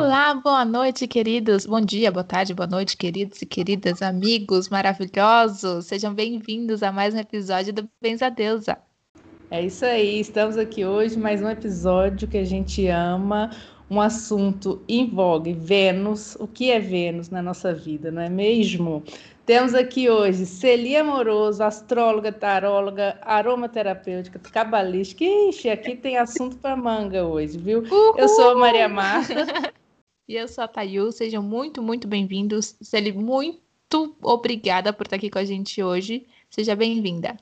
Olá, boa noite, queridos. Bom dia, boa tarde, boa noite, queridos e queridas, amigos maravilhosos. Sejam bem-vindos a mais um episódio do Benza Deusa. É isso aí, estamos aqui hoje, mais um episódio que a gente ama, um assunto em vogue, Vênus. O que é Vênus na nossa vida, não é mesmo? Temos aqui hoje Celia Amoroso, astróloga, taróloga, aromaterapêutica, cabalística. Ixi, aqui tem assunto para manga hoje, viu? Uhul! Eu sou a Maria Marta. e eu sou a Tayu. Sejam muito, muito bem-vindos. Celia, muito obrigada por estar aqui com a gente hoje. Seja bem-vinda.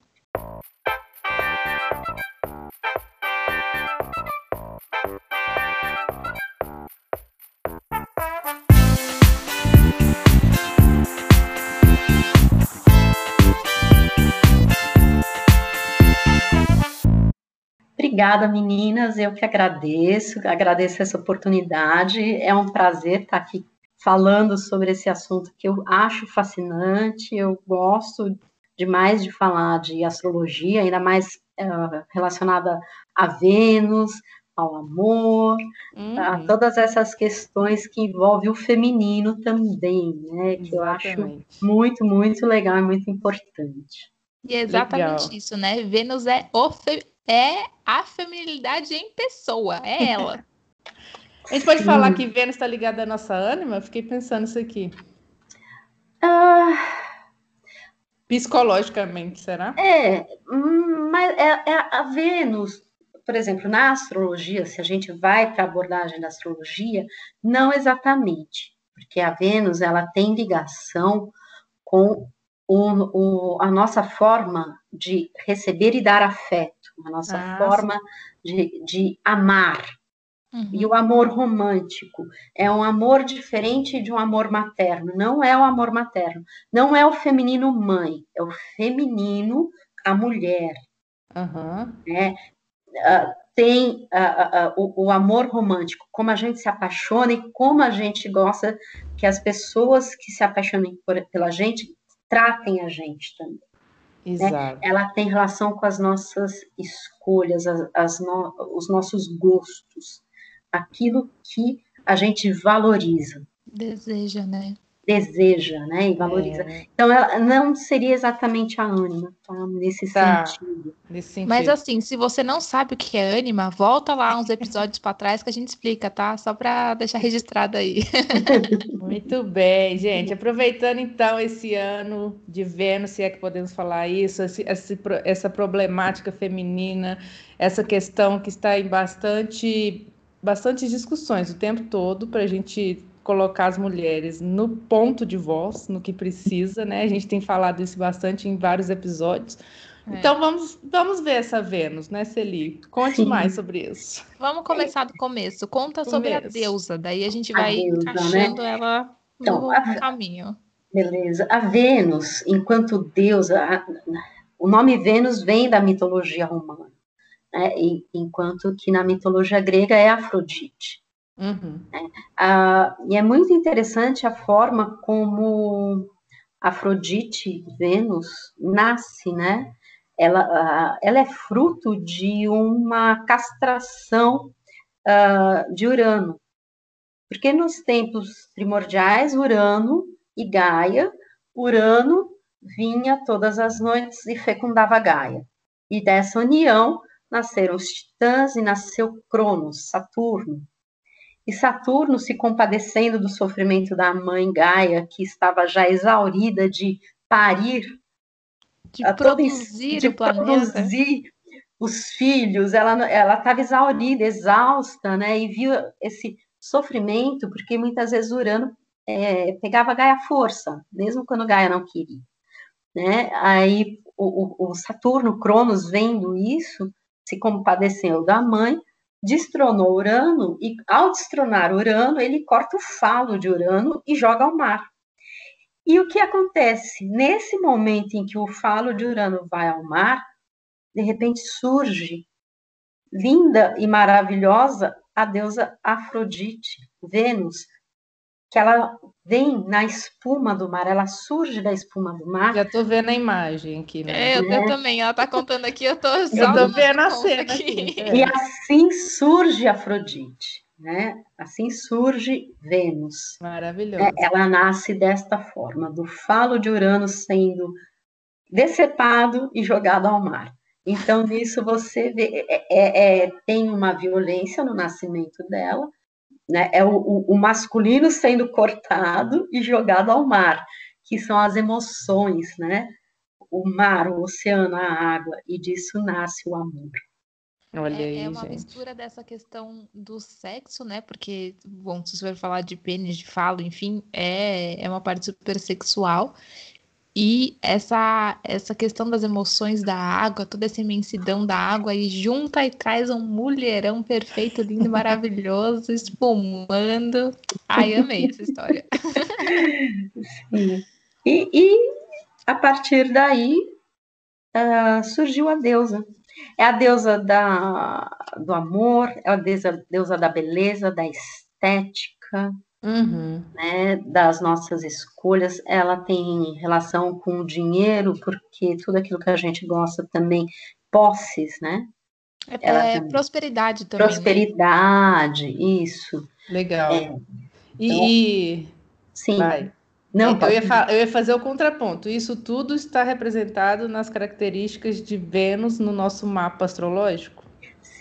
Obrigada, meninas. Eu que agradeço, agradeço essa oportunidade. É um prazer estar aqui falando sobre esse assunto que eu acho fascinante. Eu gosto demais de falar de astrologia, ainda mais uh, relacionada a Vênus, ao amor, uhum. a todas essas questões que envolvem o feminino também, né? Que Exatamente. eu acho muito, muito legal e muito importante. E é exatamente legal. isso, né? Vênus é o fe é a feminilidade em pessoa, é ela. A gente pode falar que Vênus está ligada à nossa ânima? Fiquei pensando isso aqui. Ah, Psicologicamente, será? É, hum, mas é, é a Vênus, por exemplo, na astrologia, se a gente vai para a abordagem da astrologia, não exatamente, porque a Vênus ela tem ligação com o, o, a nossa forma de receber e dar afeto a nossa ah, forma de, de amar. Uhum. E o amor romântico é um amor diferente de um amor materno. Não é o amor materno. Não é o feminino mãe. É o feminino a mulher. Uhum. Uh, tem uh, uh, o, o, amor romântico, como a gente se apaixona e como a gente gosta que as pessoas que se apaixonem por, pela gente tratem a gente também. Né? Exato. Né? Ela tem relação com as nossas escolhas, as, as no, os nossos gostos, aquilo que a gente valoriza. Deseja, né? Deseja, né? E valoriza. É. Então, ela não seria exatamente a ânima, tá? Nesse, tá. sentido. Nesse sentido. Mas assim, se você não sabe o que é ânima, volta lá uns episódios para trás que a gente explica, tá? Só para deixar registrado aí. Muito bem, gente. Aproveitando então esse ano de Vênus, se é que podemos falar isso, esse, esse, essa problemática feminina, essa questão que está em bastante, bastante discussões o tempo todo para a gente colocar as mulheres no ponto de voz, no que precisa, né? A gente tem falado isso bastante em vários episódios. É. Então vamos, vamos ver essa Vênus, né, Celi? Conte Sim. mais sobre isso. Vamos começar do começo. Conta começo. sobre a deusa, daí a gente vai a deusa, né? encaixando né? ela então, no a, caminho. Beleza. A Vênus, enquanto deusa, a, o nome Vênus vem da mitologia romana, né? E, enquanto que na mitologia grega é Afrodite. Uhum. Ah, e é muito interessante a forma como Afrodite, Vênus, nasce, né? ela, ela é fruto de uma castração uh, de Urano. Porque nos tempos primordiais, Urano e Gaia, Urano vinha todas as noites e fecundava Gaia. E dessa união nasceram os titãs e nasceu Cronos, Saturno. E Saturno, se compadecendo do sofrimento da mãe Gaia, que estava já exaurida de parir de a produzir de produzir os filhos, ela ela estava exaurida, exausta, né? E viu esse sofrimento, porque muitas vezes Urano é, pegava Gaia força, mesmo quando Gaia não queria, né? Aí o, o, o Saturno, Cronos, vendo isso, se compadeceu da mãe, destronou Urano e ao destronar Urano, ele corta o falo de Urano e joga ao mar. E o que acontece? Nesse momento em que o falo de Urano vai ao mar, de repente surge, linda e maravilhosa, a deusa Afrodite, Vênus, que ela vem na espuma do mar, ela surge da espuma do mar. Já estou vendo a imagem aqui, né? É, eu, eu, também, ela está contando aqui, eu estou Eu tô vendo a cena aqui. aqui. E assim surge Afrodite. né? Assim surge Vênus. Maravilhoso. É, ela nasce desta forma, do falo de Urano sendo decepado e jogado ao mar. Então, nisso você vê, é, é, é tem uma violência no nascimento dela, né? É o, o, o masculino sendo cortado e jogado ao mar, que são as emoções, né? O mar, o oceano, a água, e disso nasce o amor. Olha é, aí, é uma gente. mistura dessa questão do sexo, né? Porque, bom, se você for falar de pênis, de falo, enfim, é, é uma parte super sexual. E essa, essa questão das emoções da água, toda essa imensidão da água, e junta e traz um mulherão perfeito, lindo, maravilhoso, espumando. Ai, amei essa história. Sim. E, e a partir daí uh, surgiu a deusa. É a deusa da, do amor, é a deusa, deusa da beleza, da estética, uhum. né, das nossas escolhas. Ela tem relação com o dinheiro, porque tudo aquilo que a gente gosta também, posses, né? É, é também, prosperidade também. Né? Prosperidade, né? isso. Legal. É, e. Então, sim. Vai. Não, eu ia, eu, ia fazer o contraponto. Isso tudo está representado nas características de Vênus no nosso mapa astrológico?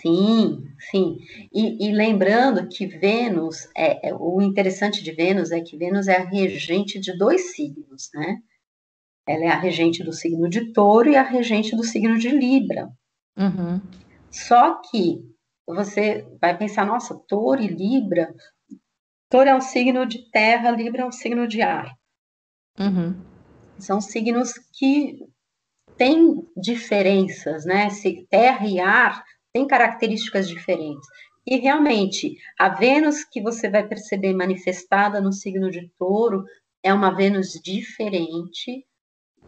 Sim, sim. E, e lembrando que Vênus, é, é, o interessante de Vênus é que Vênus é a regente de dois signos, né? Ela é a regente do signo de Touro e a regente do signo de Libra. Uhum. Só que você vai pensar, nossa, Touro e Libra. Touro é um signo de terra, Libra é um signo de ar. Uhum. São signos que têm diferenças, né? Se terra e ar têm características diferentes. E realmente, a Vênus que você vai perceber manifestada no signo de touro é uma Vênus diferente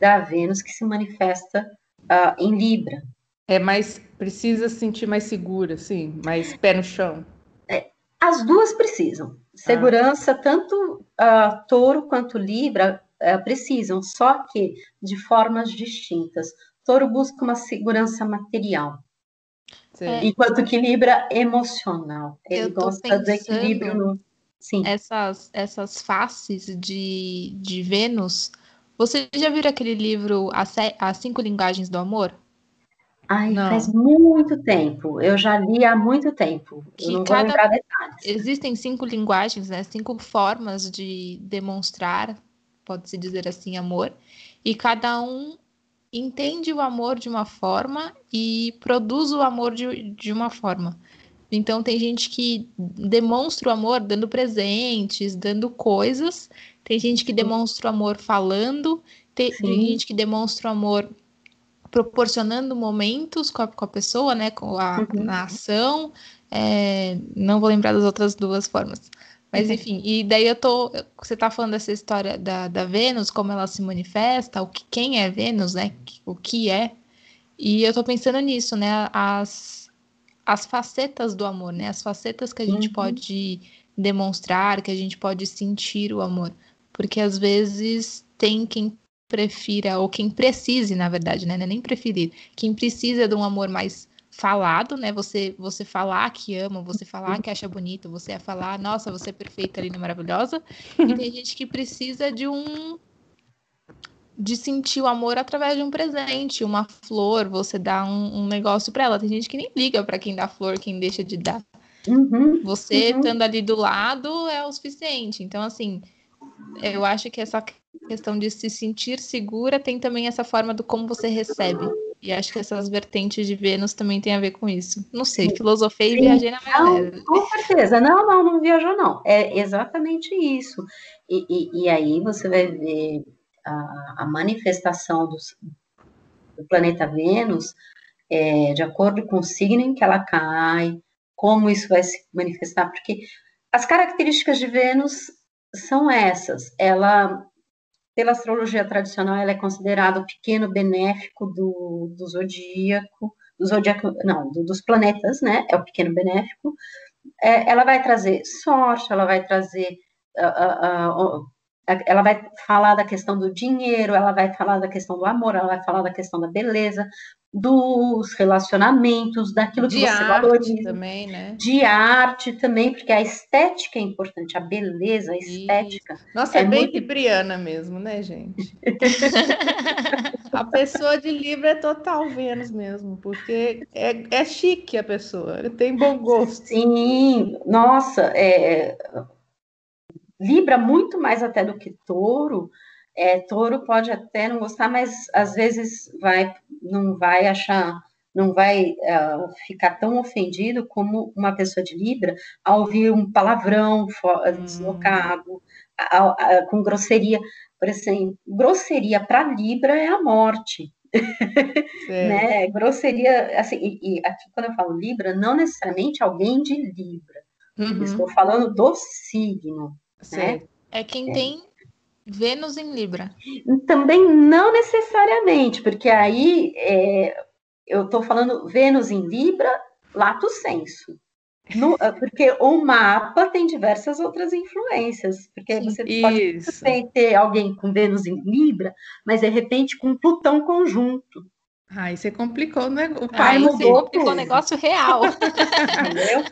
da Vênus que se manifesta uh, em Libra. É mais, precisa se sentir mais segura, sim, mais pé no chão. É, as duas precisam. Segurança, ah. tanto uh, touro quanto Libra, uh, precisam, só que de formas distintas. Touro busca uma segurança material, Sim. enquanto que Libra emocional. Ele gosta do equilíbrio. No... Sim. Essas, essas faces de, de Vênus. Você já viu aquele livro As, As Cinco Linguagens do Amor? Ai, não. faz muito tempo. Eu já li há muito tempo. Que eu não cada... vou lembrar detalhes. Existem cinco linguagens, né? Cinco formas de demonstrar pode-se dizer assim, amor, e cada um entende o amor de uma forma e produz o amor de, de uma forma. Então tem gente que demonstra o amor dando presentes, dando coisas, tem gente que demonstra o amor falando, tem, tem gente que demonstra o amor proporcionando momentos com a, com a pessoa, né, com a, uhum. na ação. É, não vou lembrar das outras duas formas. Mas uhum. enfim, e daí eu tô. Você tá falando dessa história da, da Vênus, como ela se manifesta, o que, quem é Vênus, né? O que é. E eu tô pensando nisso, né? As, as facetas do amor, né? As facetas que a gente uhum. pode demonstrar, que a gente pode sentir o amor. Porque às vezes tem quem prefira, ou quem precise, na verdade, né? É nem preferir, quem precisa de um amor mais falado, né? Você você falar que ama, você falar que acha bonito, você falar, nossa, você é perfeita, linda, maravilhosa. E tem gente que precisa de um de sentir o amor através de um presente, uma flor, você dá um, um negócio para ela. Tem gente que nem liga para quem dá flor, quem deixa de dar. Uhum, você uhum. estando ali do lado é o suficiente. Então, assim, eu acho que essa questão de se sentir segura tem também essa forma do como você recebe. E acho que essas vertentes de Vênus também tem a ver com isso. Não sei, filosofei e viajei na maionese. com certeza. Não, não, não viajou, não. É exatamente isso. E, e, e aí você vai ver a, a manifestação dos, do planeta Vênus é, de acordo com o signo em que ela cai, como isso vai se manifestar, porque as características de Vênus são essas. Ela pela astrologia tradicional, ela é considerada o pequeno benéfico do, do zodíaco, do zodíaco, não, do, dos planetas, né? É o pequeno benéfico. É, ela vai trazer sorte, ela vai trazer uh, uh, uh, ela vai falar da questão do dinheiro, ela vai falar da questão do amor, ela vai falar da questão da beleza, dos relacionamentos, daquilo de que você arte valoriza. também, né? De arte também, porque a estética é importante, a beleza, a estética. Nossa, é, É bem muito- libriana mesmo, né, gente? a pessoa de Libra é total Vênus mesmo, porque é, é chique a pessoa, tem bom gosto. Sim, nossa, é, Libra muito mais até do que touro. É, touro pode até não gostar, mas às vezes vai, não vai achar, não vai ah, ficar tão ofendido como uma pessoa de Libra ao ouvir um palavrão Hum. deslocado, a- a- com grosseria. Por exemplo, grosseria para Libra é a morte. Né? Grosseria, assim, e, e aqui quando eu falo Libra, não necessariamente alguém de Libra. Uhum, estou falando do signo. Certo. É quem tem Vênus em Libra. Também não necessariamente, porque aí é, eu estou falando Vênus em Libra, lato senso. No- porque o mapa tem diversas outras influências, porque Sim. você pode Isso. ter alguém com Vênus em Libra, mas de repente com Plutão conjunto. Ai, você complicou o negócio. O Ai, Aí pai você mudou complicou o tudo. negócio real. entendeu?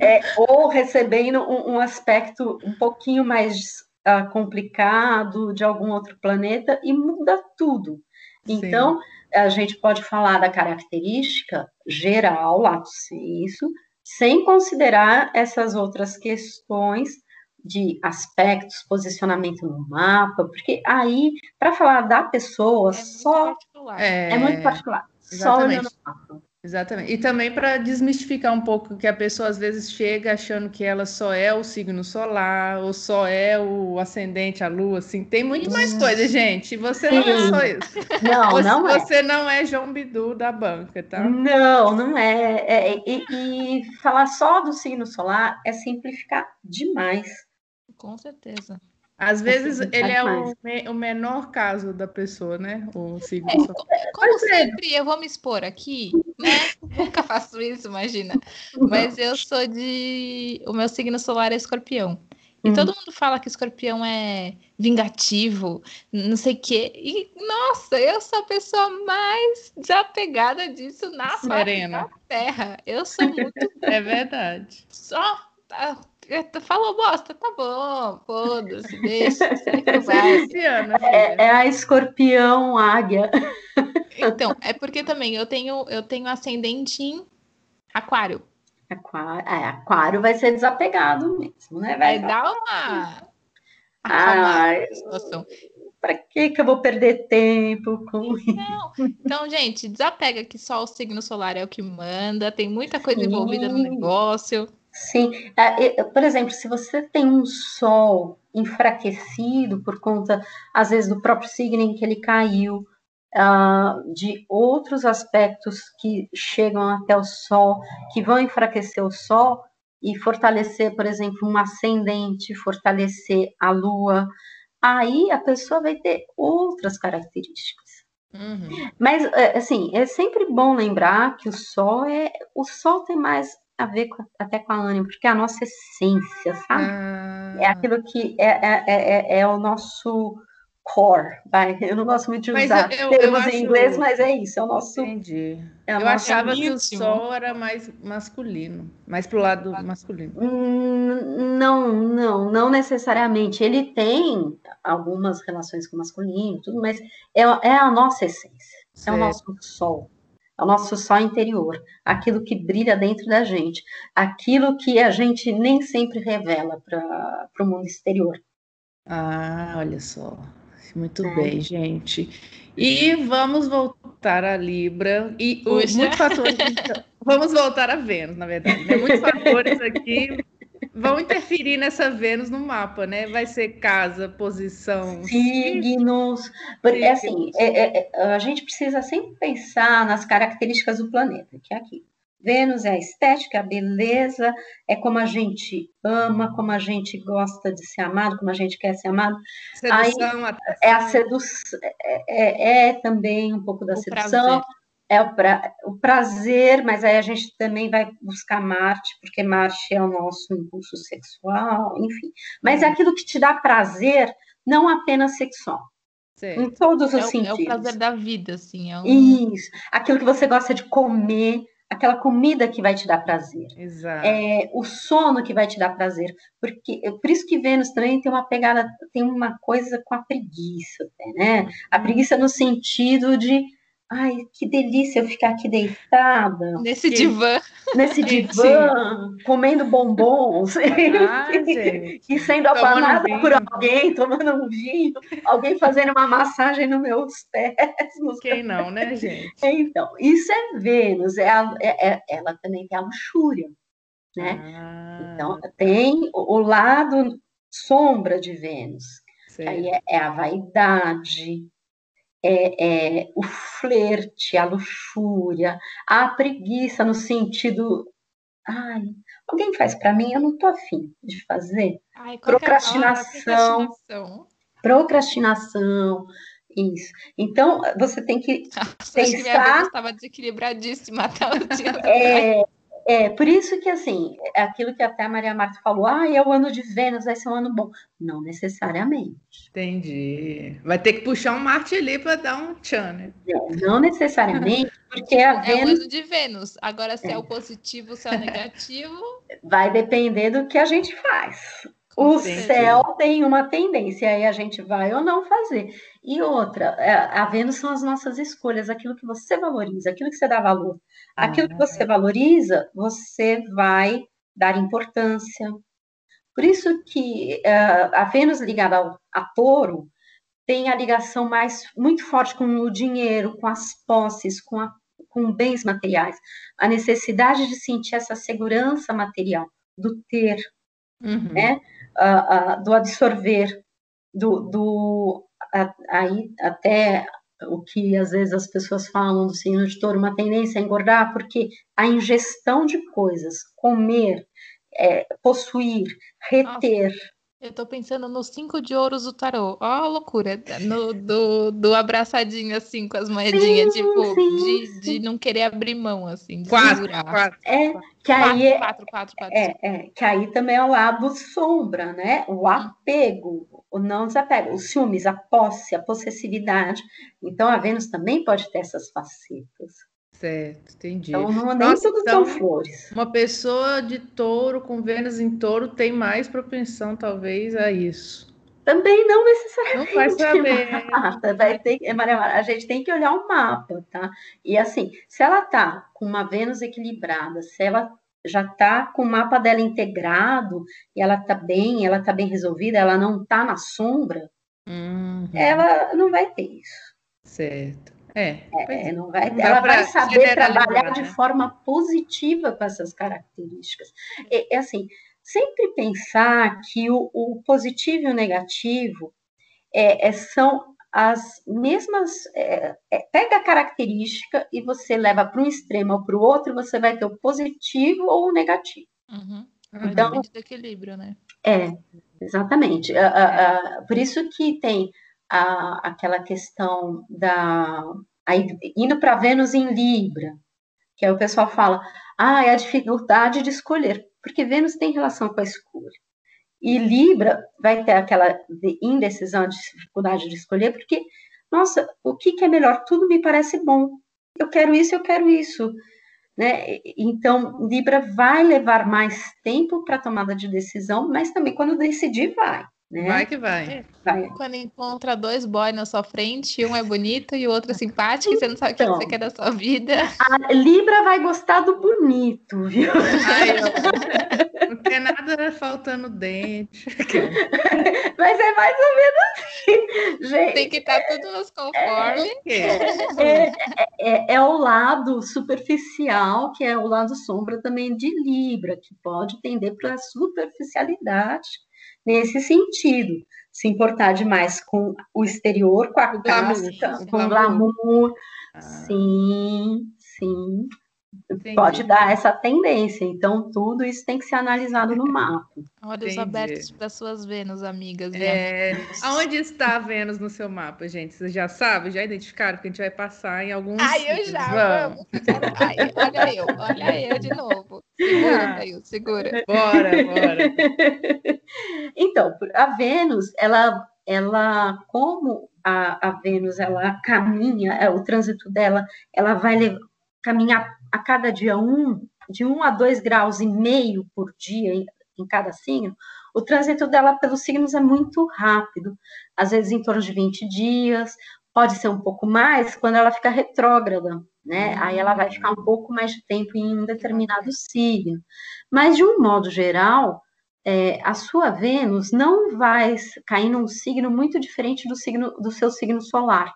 É, ou recebendo um, um aspecto um pouquinho mais ah, complicado de algum outro planeta e muda tudo. Sim. Então, a gente pode falar da característica geral, lato sensu, sem considerar essas outras questões de aspectos, posicionamento no mapa, porque aí, para falar da pessoa, É só particular. É, é muito particular. Só exatamente. olhando o mapa. Exatamente. E também para desmistificar um pouco que a pessoa às vezes chega achando que ela só é o signo solar, ou só é o ascendente, a lua, assim. Tem muito mais coisa, gente. Você não é Sim. só isso. Não, você, não é. você não é João Bidu da banca, tá? Não, não é. É, e, e falar só do signo solar é simplificar demais. Com certeza. Às vezes ele é o, me- o menor caso da pessoa, né? O signo É, solar. co- como sempre, eu vou me expor aqui, né? Nunca faço isso, imagina. Mas eu sou de. O meu signo solar é escorpião. E Hum. todo mundo fala que escorpião é vingativo, não sei o quê. E, nossa, eu sou a pessoa mais desapegada disso na Serena. da terra. Eu sou muito É verdade. só. Tá, Falou bosta, tá bom, foda-se, deixa. É, é a escorpião águia. Então, é porque também eu tenho, eu tenho ascendente em aquário. Aquário, é, aquário vai ser desapegado mesmo, né? Vai Vai, dar uma pra que que eu vou perder tempo com Não. Então, gente, desapega que só o signo solar é o que manda, tem muita coisa envolvida no negócio. Sim, é, por exemplo, se você tem um sol enfraquecido por conta, às vezes, do próprio signo em que ele caiu, ah, de outros aspectos que chegam até o sol, que vão enfraquecer o sol e fortalecer, por exemplo, um ascendente, fortalecer a lua, aí a pessoa vai ter outras características. Uhum. Mas, é, assim, é sempre bom lembrar que o sol é. O sol tem mais a ver com- até com a ânimo, porque é a nossa essência, sabe? Ah, É aquilo que é, é, é, é o nosso core, vai. Eu não gosto muito de Mas usar eu- eu termos acho- em inglês, mas é isso, é o nosso. entendi. É o Eu nosso achava que o sol era mais masculino, mais pro lado masculino. Hum, Não, não, não necessariamente. Ele tem algumas relações com o masculino, tudo, mas é, é a nossa essência, é o Certo. nosso sol, é o nosso sol interior, aquilo que brilha dentro da gente, aquilo que a gente nem sempre revela para o mundo exterior. Ah, olha só. Muito É. bem, gente. E vamos voltar a Libra. E o, Puxa. muitos fatores. então, vamos voltar a Vênus, na verdade. né? Muitos fatores aqui vão interferir nessa Vênus no mapa, né? Vai ser casa, posição. Signos, porque Signos. assim, é- é- é, a gente precisa sempre pensar nas características do planeta, que é aqui. Vênus é a estética, a beleza, é como a gente ama, como a gente gosta de ser amado, como a gente quer ser amado. Sedução, atração. É a sedução, é, é- é também um pouco da O sedução, prazer. É o, pra, o, prazer, mas aí a gente também vai buscar Marte, porque Marte é o nosso impulso sexual, enfim. Mas é aquilo que te dá prazer, não apenas sexual. Sim. Em todos os é sentidos. É o prazer da vida, assim. É um... Isso. Aquilo que você gosta de comer, aquela comida que vai te dar prazer. Exato. É, o sono que vai te dar prazer. Porque, por isso que Vênus também tem uma pegada, tem uma coisa com a preguiça, né? A uhum. preguiça no sentido de Ai, que delícia eu ficar aqui deitada. Nesse divã. Nesse divã, comendo bombons. Ah, e sendo abanada por alguém, tomando um vinho, alguém fazendo uma massagem nos meus pés. Quem não, né, gente? Então, isso é Vênus, é, a, é, é ela também tem a luxúria, né? Ah. Então, tem o, o, lado sombra de Vênus, aí é, é a vaidade, é, é, o flerte, a luxúria, a preguiça no sentido, ai, alguém faz para mim, eu não estou afim de fazer. Ai, procrastinação, procrastinação, procrastinação, isso. Então você tem que Nossa, pensar. estava desequilibradíssima até o dia. É, é, por isso que, assim, é aquilo que até a Maria Marta falou, ah, é o ano de Vênus, vai ser um ano bom. Não necessariamente. Entendi. Vai ter que puxar um Marte ali para dar um tchan, né? Não, não necessariamente, porque a Vênus... É o ano de Vênus. Agora, se é, é o positivo, se é o negativo... Vai depender do que a gente faz. O céu tem uma tendência, aí a gente vai ou não fazer. E outra, é, a Vênus são as nossas escolhas, aquilo que você valoriza, aquilo que você dá valor. Aquilo que você ah. valoriza, você vai dar importância. Por isso que uh, a Vênus ligada ao, a touro tem a ligação mais muito forte com o dinheiro, com as posses, com, a, com bens materiais. A necessidade de sentir essa segurança material, do ter, uhum. né? Uh, do absorver, do, do aí até o que às vezes as pessoas falam do signo de touro, uma tendência a engordar, porque a ingestão de coisas, comer, é, possuir, reter. Eu tô pensando nos cinco de ouros do tarô. Ó, a loucura. No, do, do abraçadinho, assim, com as moedinhas, sim, tipo, sim, de, sim. de não querer abrir mão, assim. Quatro, quatro. É, que aí é quatro, quatro, quatro, é, é, que aí também é o lado sombra, né? O apego, o não desapego, os ciúmes, a posse, a possessividade. Então, a Vênus também pode ter essas facetas. Certo, entendi. Então, não, nem Nossa, tudo então, são flores. Uma pessoa de touro, com Vênus em touro, tem mais propensão, talvez, a isso. Também não necessariamente. Não vai saber. Marta, vai ter, Maria a gente tem que olhar o mapa, tá? E assim, se ela tá com uma Vênus equilibrada, se ela já está com o mapa dela integrado e ela está bem, ela está bem resolvida, ela não está na sombra, uhum. ela não vai ter isso. Certo. É, é, é não vai, não ela vai saber trabalhar né? de forma positiva com essas características. É, é assim, sempre pensar que o, o positivo e o negativo é, é são as mesmas. É, pega a característica e você leva para um extremo ou para o outro, você vai ter o positivo ou o negativo. Uhum. Então, do equilíbrio, né? É, exatamente. Por isso que tem aquela questão da. Aí, indo para Vênus em Libra, que aí o pessoal fala, ah, é a dificuldade de escolher, porque Vênus tem relação com a escolha. E Libra vai ter aquela indecisão, de dificuldade de escolher, porque, nossa, o que, que é melhor? Tudo me parece bom. Eu quero isso, eu quero isso. Né? Então, Libra vai levar mais tempo para tomada de decisão, mas também quando decidir, vai. Né? Vai que vai. É, vai. Quando encontra dois boys na sua frente, um é bonito e o outro é simpático, e você não sabe então, o que então. você quer da sua vida. A Libra vai gostar do bonito, viu? Ai, não tem nada faltando dente. Mas é mais ou menos assim, gente. Tem que estar tá tudo nos conformes. É, é, é, é, o lado superficial, que é o lado sombra também de Libra, que pode tender para a superficialidade nesse sentido. Se importar demais com o exterior, com a casca, com o glamour. Ah. Sim, sim. Entendi. pode dar essa tendência. Então, tudo isso tem que ser analisado no mapa. Olhos Entendi. abertos para suas Vênus, amigas. É... Aonde está a Vênus no seu mapa, gente? Vocês já sabem? Já identificaram? Porque a gente vai passar em alguns. Ai, eu já, vamos. Ai, olha eu, olha eu de novo. Segura, Caio, segura. Bora, bora. então, a Vênus, ela, ela como a, a Vênus, ela caminha, é, o trânsito dela, ela vai levar caminhar a cada dia um, de um a dois graus e meio por dia em, cada signo, o trânsito dela pelos signos é muito rápido, às vezes em torno de 20 dias, pode ser um pouco mais quando ela fica retrógrada, né? Aí ela vai ficar um pouco mais de tempo em um determinado signo. Mas, de um modo geral, é, a sua Vênus não vai cair num signo muito diferente do signo do seu signo solar.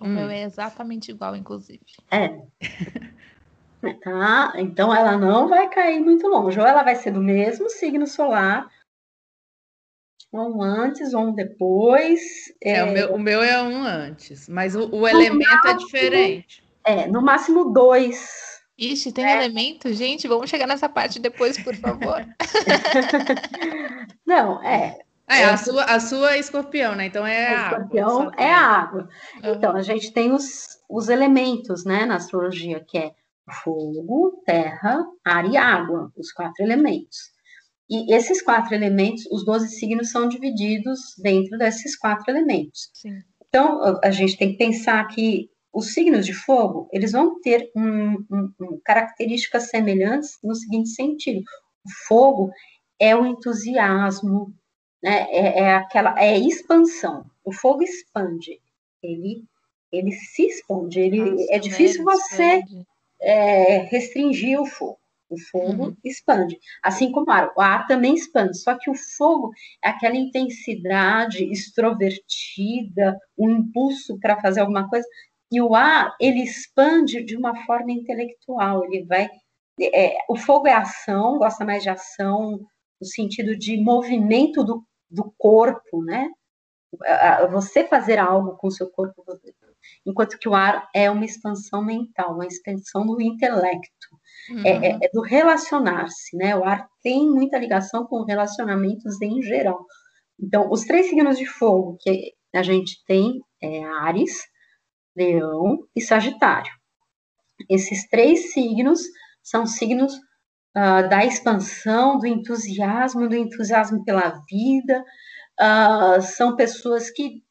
O hum. meu é exatamente igual, inclusive. É. tá? Então ela não vai cair muito longe. Ou ela vai ser do mesmo signo solar, ou um antes, ou um depois. É, é... O, meu, o meu é um antes, mas o, o elemento é máximo, é diferente. É, no máximo dois. Ixi, tem é. elemento? Gente, vamos chegar nessa parte depois, por favor. Não, é. É, a sua, a sua é escorpião, né? Então é a escorpião água. é a água. Então, a gente tem os, os elementos, né, na astrologia, que é fogo, terra, ar e água, os quatro elementos. E esses quatro elementos, os 12 signos são divididos dentro desses quatro elementos. Sim. Então, a gente tem que pensar que os signos de fogo, eles vão ter um, um, um, características semelhantes no seguinte sentido. O fogo é o entusiasmo, né? É, é aquela é expansão. O fogo expande, ele ele se expande. Ele Nossa, é difícil você é, restringir o fogo. O fogo uhum. expande, assim como o ar. O ar também expande, só que o fogo é aquela intensidade extrovertida, um impulso para fazer alguma coisa. E o ar, ele expande de uma forma intelectual. Ele vai. É, o fogo é ação, gosta mais de ação, no sentido de movimento do do corpo, né? Você fazer algo com o seu corpo, enquanto que o ar é uma expansão mental, uma expansão do intelecto, uhum. é, é, é, do relacionar-se, né? O ar tem muita ligação com relacionamentos em geral. Então, os três signos de fogo que a gente tem é Ares, Leão e Sagitário. Esses três signos são signos uh, da expansão, do entusiasmo, do entusiasmo pela vida. Uh, são pessoas que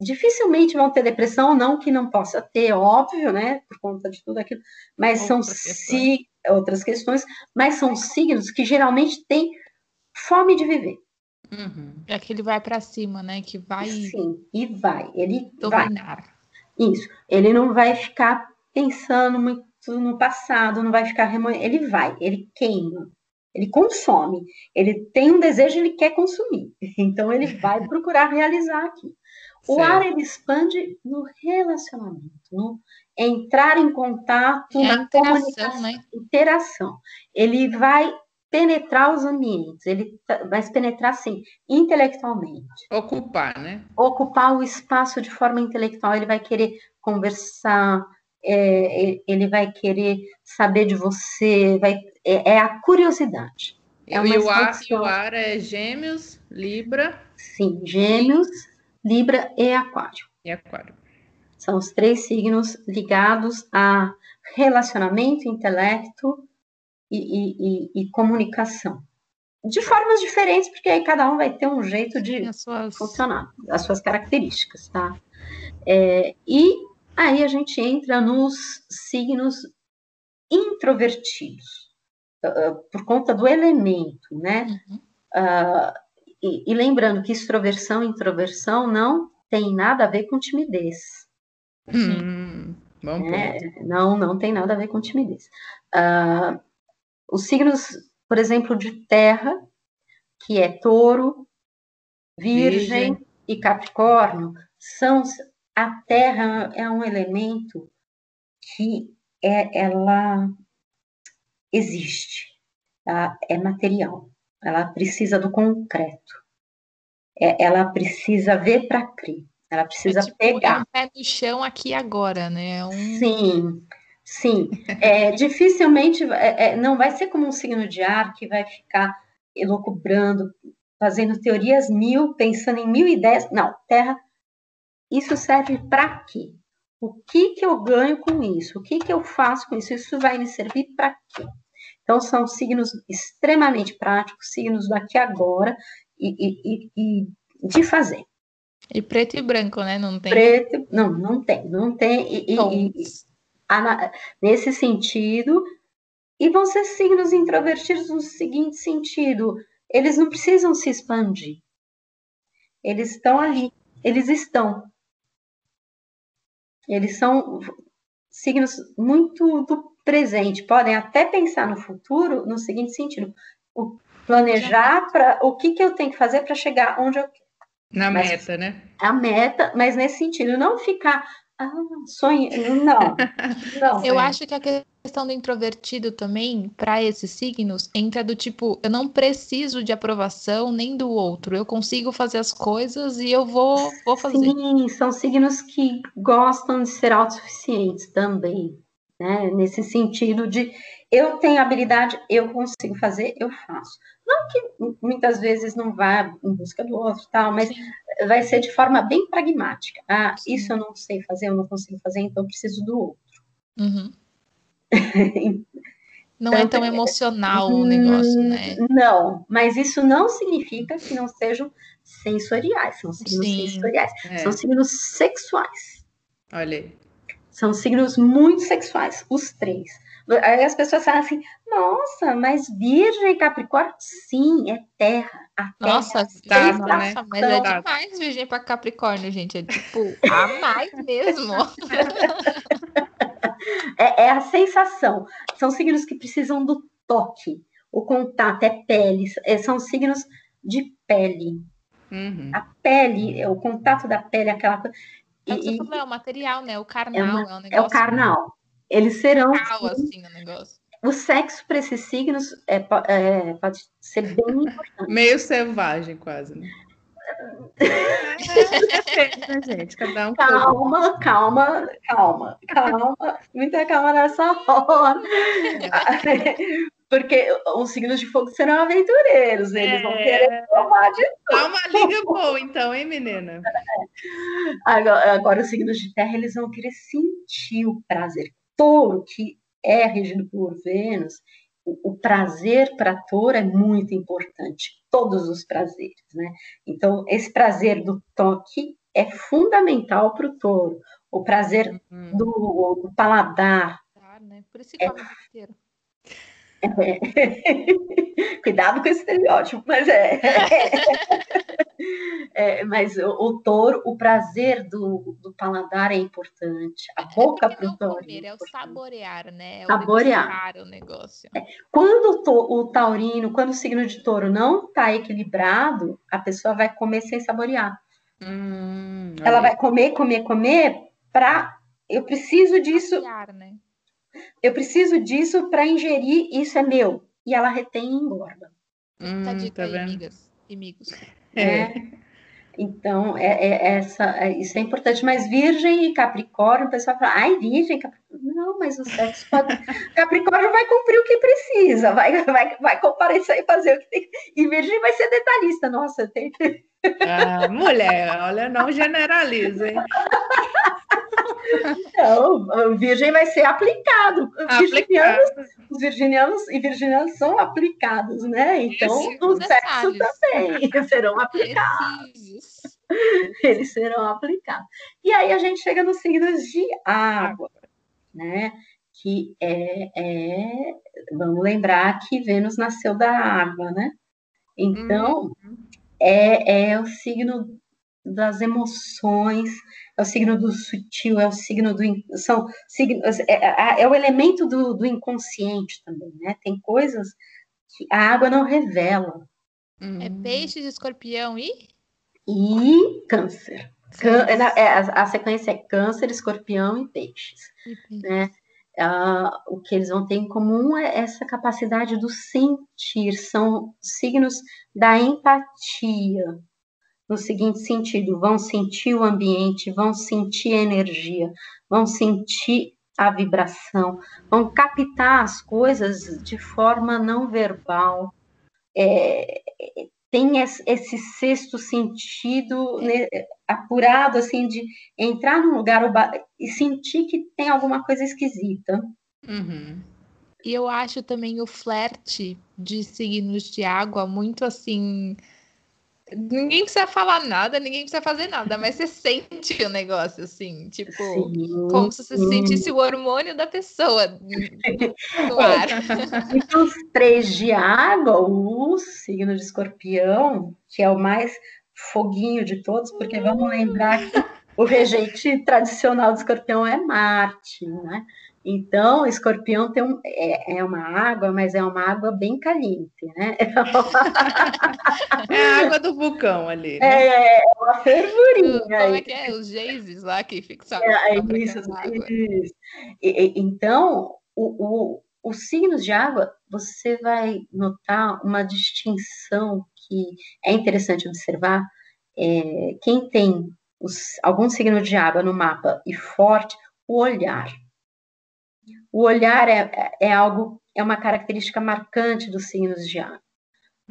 dificilmente vão ter depressão, não que não possa ter, óbvio, né, por conta de tudo aquilo, mas são si, outras questões, mas são signos que geralmente têm fome de viver. Uhum. É que ele vai para cima, né, que vai. Sim, e vai, ele dominar. Vai. Isso, ele não vai ficar pensando muito no passado, não vai ficar remoendo. Ele vai, ele queima, ele consome, ele tem um desejo, ele quer consumir. Então ele vai procurar realizar aqui. O certo. ar ele expande no relacionamento, no entrar em contato, é na comunicação, né? interação. Ele vai penetrar os ambientes, ele vai se penetrar assim, intelectualmente. Ocupar, né? Ocupar o espaço de forma intelectual, ele vai querer conversar, é, ele vai querer saber de você, vai, é, é a curiosidade. É e, o ar, e o ar é gêmeos, Libra? Sim, gêmeos, Libra e aquário. E aquário. São os três signos ligados a relacionamento, intelecto e, e, e, e comunicação. De formas diferentes, porque aí cada um vai ter um jeito de suas... funcionar, as suas características, tá? É, e Aí a gente entra nos signos introvertidos, uh, por conta do elemento, né? Uhum. Uh, e, e, lembrando que extroversão e introversão não tem nada a ver com timidez. Hum, é, não, não tem nada a ver com timidez. Uh, os signos, por exemplo, de terra, que é touro, virgem, virgem. e capricórnio, são a terra é um elemento que é, ela existe, tá? é material, ela precisa do concreto, é, ela precisa ver para crer, ela precisa é tipo, pegar. É um pé no chão aqui agora, né? É um... Sim, Sim, é, dificilmente é, é, não vai ser como um signo de ar que vai ficar elucubrando, fazendo teorias mil, pensando em mil ideias. Não, Terra, isso serve para quê? O que, que eu ganho com isso? O que, que eu faço com isso? Isso vai me servir para quê? Então, são signos extremamente práticos, signos daqui agora e, e, e, de fazer. E preto e branco, né? Não tem. Preto, não, não tem, não tem. E, e, nesse sentido, e vão ser signos introvertidos no seguinte sentido: eles não precisam se expandir. Eles estão ali, eles estão. Eles são signos muito do presente, podem até pensar no futuro no seguinte sentido: o planejar para o que, que eu tenho que fazer para chegar onde eu quero. Na mas, meta, né? A meta, mas nesse sentido, não ficar ah, sonho. Não. não eu acho que a questão do introvertido também, para esses signos, entra do tipo, eu não preciso de aprovação nem do outro. Eu consigo fazer as coisas e eu vou, vou fazer. Sim, são signos que gostam de ser autossuficientes também. Né? Nesse sentido de eu tenho habilidade, eu consigo fazer, eu faço. Não que muitas vezes não vá em busca do outro, tal, mas Sim. vai ser de forma bem pragmática. Ah, Sim. isso eu não sei fazer, eu não consigo fazer, então eu preciso do outro. Uhum. não então, é tão emocional o negócio, né? Não, mas isso não significa que não sejam sensoriais, são signos Sim. sensoriais, é. são signos sexuais. Olha aí. São signos muito sexuais, os três. Aí as pessoas falam assim, nossa, mas Virgem e Capricórnio, sim, é terra. A terra nossa, é tá, nossa, mas é demais Virgem para Capricórnio, gente. É tipo, a mais mesmo. é, é a sensação. São signos que precisam do toque. O contato é pele, é, são signos de pele. Uhum. A pele, o contato da pele, aquela coisa. É, e, falou, é o material, né? O carnal é, uma, é um negócio. É o carnal. Eles serão. Assim, o negócio. O sexo para esses signos é, é, pode ser bem importante. Meio selvagem, quase, né? é, gente, cada um calma, calma, calma, calma, muita calma nessa hora. Porque os signos de fogo serão aventureiros, eles é... vão querer provar de tudo. Dá uma liga boa, então, hein, menina? Agora, agora, os signos de terra, eles vão querer sentir o prazer. Touro, que é regido por Vênus, o, o prazer para touro é muito importante, todos os prazeres, né? Então, esse prazer do toque é fundamental para o touro. O prazer uhum. do, do, paladar. Ah, né? Por isso que é. É. Cuidado com esse estereótipo, mas é. é mas o, o, touro, o prazer do, do paladar é importante. A boca para o touro. É, é o saborear, né? É o saborear. o negócio. É. Quando o, to, o, taurino, quando o signo de touro não está equilibrado, a pessoa vai comer sem saborear. Hum, Ela vai comer, comer, comer para. Eu preciso disso. Saborear, né? Eu preciso disso para ingerir, isso é meu. E ela retém e engorda. Hum, tá dito tá aí, amigas e amigos. É. é. Então, é, é essa, é, isso é importante. Mas Virgem e Capricórnio, o pessoal fala, ai, Virgem, Capricórnio. Não, mas o sexo pode. Capricórnio vai cumprir o que precisa, vai, vai, vai comparecer e fazer o que tem. E Virgem vai ser detalhista. Nossa, tem. Ah, mulher, olha, não generaliza, hein? Não, o virgem vai ser aplicado. Virginianos, os virginianos e virginianas são aplicados, né? Então, o sexo também serão aplicados. Eles serão aplicados. E aí a gente chega nos signos de água, né? Que é, é vamos lembrar que Vênus nasceu da água, né? Então, uhum. é, é o signo das emoções, é o signo do sutil, é o signo do. São signos, é, é, é o elemento do, do, inconsciente também, né? Tem coisas que a água não revela. É peixe de escorpião e? E câncer. É, é, a, a, sequência é câncer, escorpião e peixes. E Né? Uh, o que eles vão ter em comum é essa capacidade do sentir, são signos da empatia, no seguinte sentido: vão sentir o ambiente, vão sentir a energia, vão sentir a vibração, vão captar as coisas de forma não verbal. É, tem esse sexto sentido né, apurado, assim, de entrar num lugar e sentir que tem alguma coisa esquisita. Uhum. E eu acho também o flerte de signos de água muito assim Ninguém precisa falar nada, ninguém precisa fazer nada, mas você sente o negócio, assim, tipo, sim, como se você sentisse o hormônio da pessoa no ar. Então, os três de água, o signo de escorpião, que é o mais foguinho de todos, porque vamos lembrar que o regente tradicional do escorpião é Marte, né? Então, escorpião tem um, é, é, uma água, mas é uma água bem caliente, né? É a água do vulcão ali. Né? É, é uma fervurinha. Como é que é? Os geysers lá que fixaram. É, é isso, isso. E, então, o, o, os signos de água, você vai notar uma distinção que é interessante observar. É, quem tem os, algum signo de água no mapa e forte, o olhar o olhar é, é algo, é uma característica marcante dos signos de. Uhum.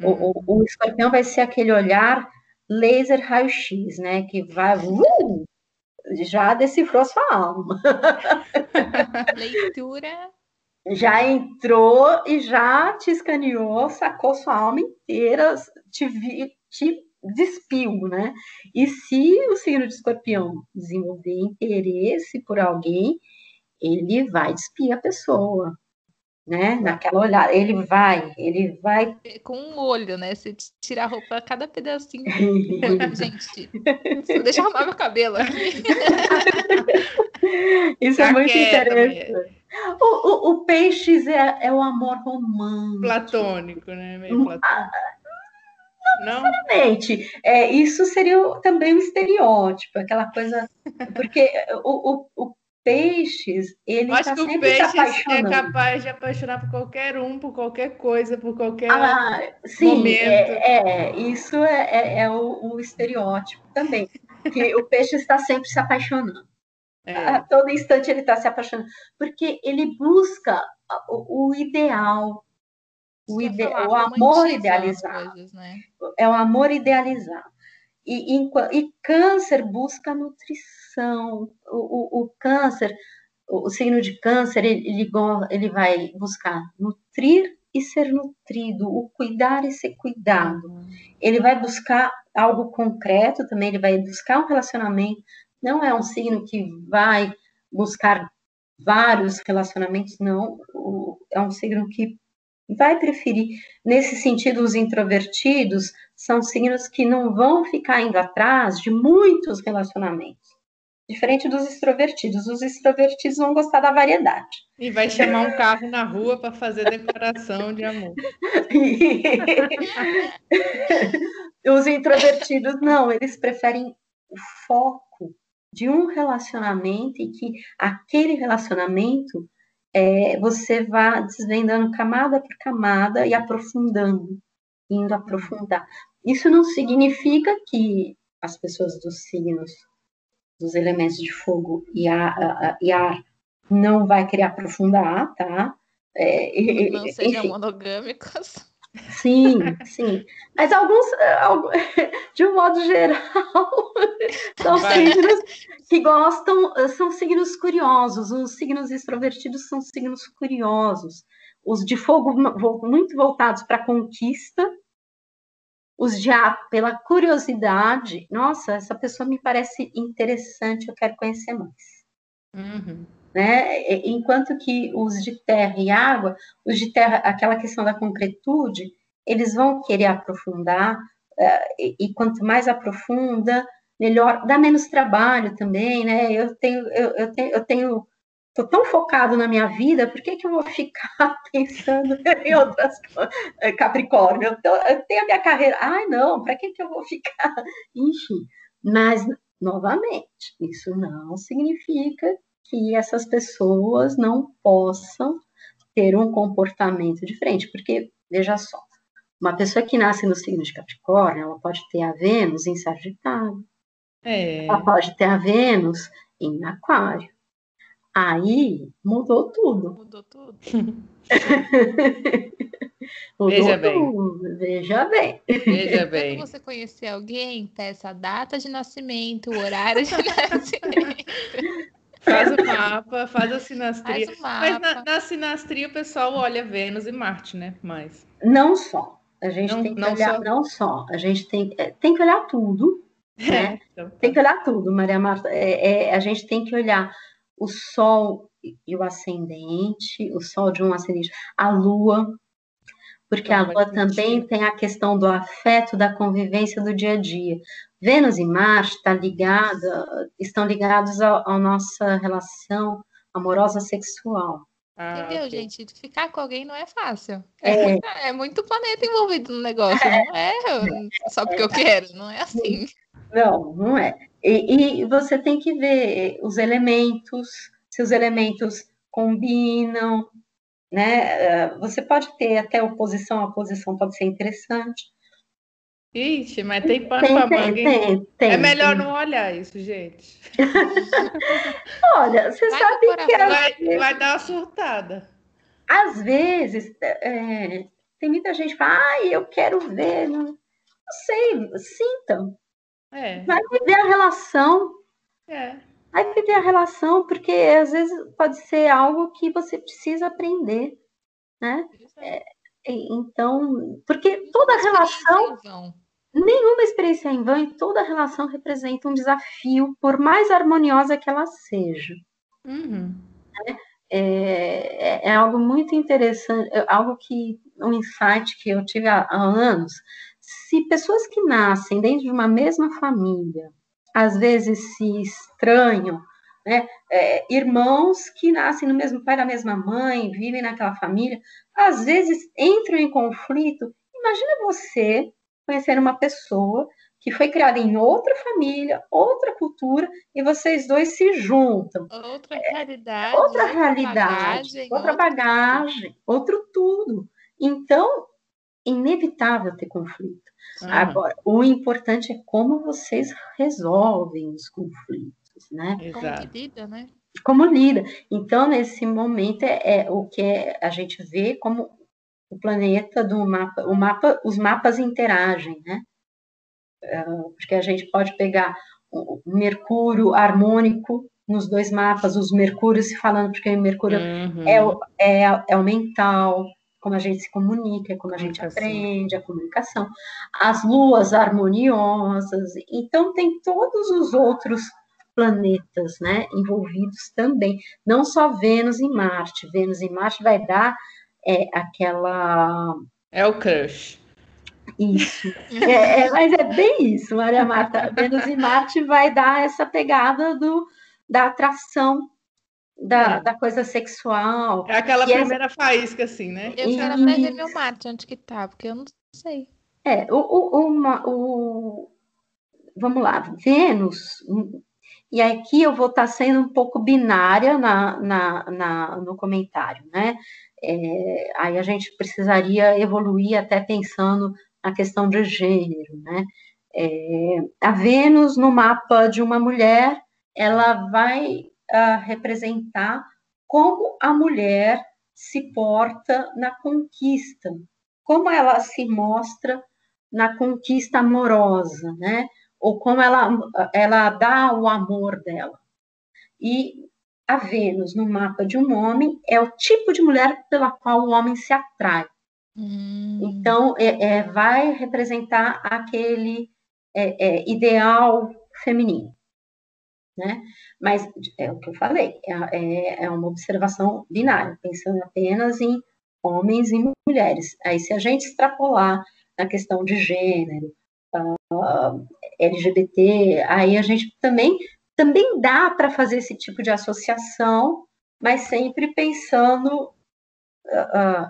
O, o, o, escorpião vai ser aquele olhar laser raio-x, né? Que vai. Uh, já decifrou sua alma. Leitura. Já entrou e já te escaneou, sacou sua alma inteira, te, vi, te despiu, né? E se o signo de escorpião desenvolver interesse por alguém, ele vai despir a pessoa, né? Naquela olhada, ele vai, ele vai. Com um olho, né? Você tira a roupa a cada pedacinho. Gente, deixa eu arrumar meu cabelo aqui. Isso é muito interessante. O, o, o, peixes é, é o amor romântico. Platônico, né? Meio platônico. Não, não? É, isso seria também um estereótipo, aquela coisa. Porque o, o, o peixes, ele está sempre peixe se é apaixonando. é capaz de apaixonar por qualquer um, por qualquer coisa, por qualquer ah, sim, momento. É, é isso é, é, é o, o, estereótipo também, que o peixe está sempre se apaixonando. É. A todo instante ele está se apaixonando, porque ele busca o, o ideal, o, ide o amor idealizado. Coisas, né? É o amor idealizado. E, e, e câncer busca nutrição. O, o, o câncer, o, signo de câncer, ele, ele, vai buscar nutrir e ser nutrido, o cuidar e ser cuidado. Ele vai buscar algo concreto também, ele vai buscar um relacionamento. Não é um signo que vai buscar vários relacionamentos, não. É um signo que vai preferir. Nesse sentido, os introvertidos são signos que não vão ficar indo atrás de muitos relacionamentos. Diferente dos extrovertidos. Os extrovertidos vão gostar da variedade. E vai chamar um carro na rua para fazer declaração de amor. Os introvertidos não, eles preferem o foco de um relacionamento e que aquele relacionamento é, você vá desvendando camada por camada e aprofundando, indo aprofundar. Isso não significa que as pessoas dos signos, dos elementos de fogo e ar, e ar não vai querer aprofundar, tá? É, não sejam monogâmicos. Sim, sim. Mas alguns, de um modo geral, são signos que gostam, são signos curiosos. Os signos extrovertidos são signos curiosos. Os de fogo muito voltados para a conquista, os de ar pela curiosidade. Nossa, essa pessoa me parece interessante, eu quero conhecer mais. Uhum né? Enquanto que os de terra e água, os de terra, aquela questão da concretude, eles vão querer aprofundar, uh, e, e, quanto mais aprofunda, melhor, dá menos trabalho também, né? Eu tenho, eu, eu tenho, eu tenho tô tão focado na minha vida, por que, que eu vou ficar pensando em outras coisas? Eh, Capricórnio, eu, tô, eu, tenho a minha carreira. Ai, não, para que, que eu vou ficar? Enfim, mas, novamente, isso não significa que essas pessoas não possam ter um comportamento diferente, porque, veja só, uma pessoa que nasce no signo de Capricórnio, ela pode ter a Vênus em Sagitário, é. ela pode ter a Vênus em Aquário. Aí mudou tudo. Mudou tudo. mudou Veja bem. tudo. Veja bem. Veja bem. Quando você conhecer alguém, peça a data de nascimento, o horário de nascimento. Faz o mapa, faz a sinastria. Faz o Mas na, na sinastria o pessoal olha Vênus e Marte, né? Mais. Não só. A gente Não- tem que não olhar, só. não só. A gente tem, é, tem que olhar tudo. né? Então, tá. Tem que olhar tudo, Maria Marta. É, é, a gente tem que olhar o Sol e o ascendente, o Sol de um ascendente, a Lua, porque a Não, Lua também tem a questão do afeto, da convivência do dia a dia. Vênus e Marte tá ligada, estão ligados à nossa relação amorosa sexual. Ah, Entendeu, ok. gente? Ficar com alguém não é fácil. É. É, muita- é muito planeta envolvido no negócio, não é só porque eu quero, não é assim. Não, não é. E, e você tem que ver os elementos, se os elementos combinam, né? Eh, Você pode ter até oposição, a oposição pode ser interessante. Ixi, mas tem pano Tem, pra tem, manga, hein? tem, tem. É melhor não olhar isso, gente. Olha, você Vai sabe que às, Vai, vai dar uma surtada. às vezes eh, tem muita gente que fala, ai, eu quero ver. Não, não sei, sinta. É, Vai viver a relação. é. Vai viver a relação, porque às vezes pode ser algo que você precisa aprender, né? E- Então, porque toda relação, nenhuma experiência é em vão e toda relação representa um desafio, por mais harmoniosa que ela seja. Uhum. É, é- é algo muito interessante, é algo que, um insight que eu tive há, há anos. Se pessoas que nascem dentro de uma mesma família, às vezes se estranham, né? É, irmãos que nascem no mesmo pai, da mesma mãe, vivem naquela família, às vezes entram em conflito. Imagina você conhecer uma pessoa que foi criada em outra família, outra cultura, e vocês dois se juntam. outra realidade, É, Outra realidade, bagagem, outra outra- bagagem, outro tudo. Então, inevitável ter conflito. Ah, Agora, o importante é como vocês resolvem os conflitos, né? Como exato. que lida, né? Como lida. Então, nesse momento, é, é o que é- a gente vê como o planeta do mapa, o mapa, os mapas interagem, né? Porque a gente pode pegar o Mercúrio harmônico nos dois mapas, os Mercúrios se falando, porque o Mercúrio Uhum. é, é, é o mental, como a gente se comunica, como a gente aprende, a comunicação. As luas harmoniosas. Então, tem todos os outros planetas né, envolvidos também. Não só Vênus e Marte. Vênus e Marte vai dar é, aquela. É o crush. Isso. É, é, mas é bem isso, Maria Marta. Vênus e Marte vai dar essa pegada do, da atração, da, É. da coisa sexual. É aquela E essa- primeira faísca, assim, né? Eu quero até ver meu Marte, onde que tá, porque eu não sei. É, o, o, uma- o- vamos lá, Vênus, hum, e aqui eu vou estar sendo um pouco binária na, na, na- no comentário, né? É, aí a gente precisaria evoluir até pensando na questão de gênero, né? É, a Vênus no mapa de uma mulher, ela vai ah, representar como a mulher se porta na conquista, como ela se mostra na conquista amorosa, né? Ou como ela, ela dá o amor dela. E a Vênus no mapa de um homem é o tipo de mulher pela qual o homem se atrai. Hum, Então, é, é, vai representar aquele é, é, ideal feminino, né? Mas é o que eu falei, é, é, é uma observação binária, pensando apenas em homens e mulheres. Aí, se a gente extrapolar na questão de gênero, ah, LGBT, aí a gente também também dá para fazer esse tipo de associação, mas sempre pensando,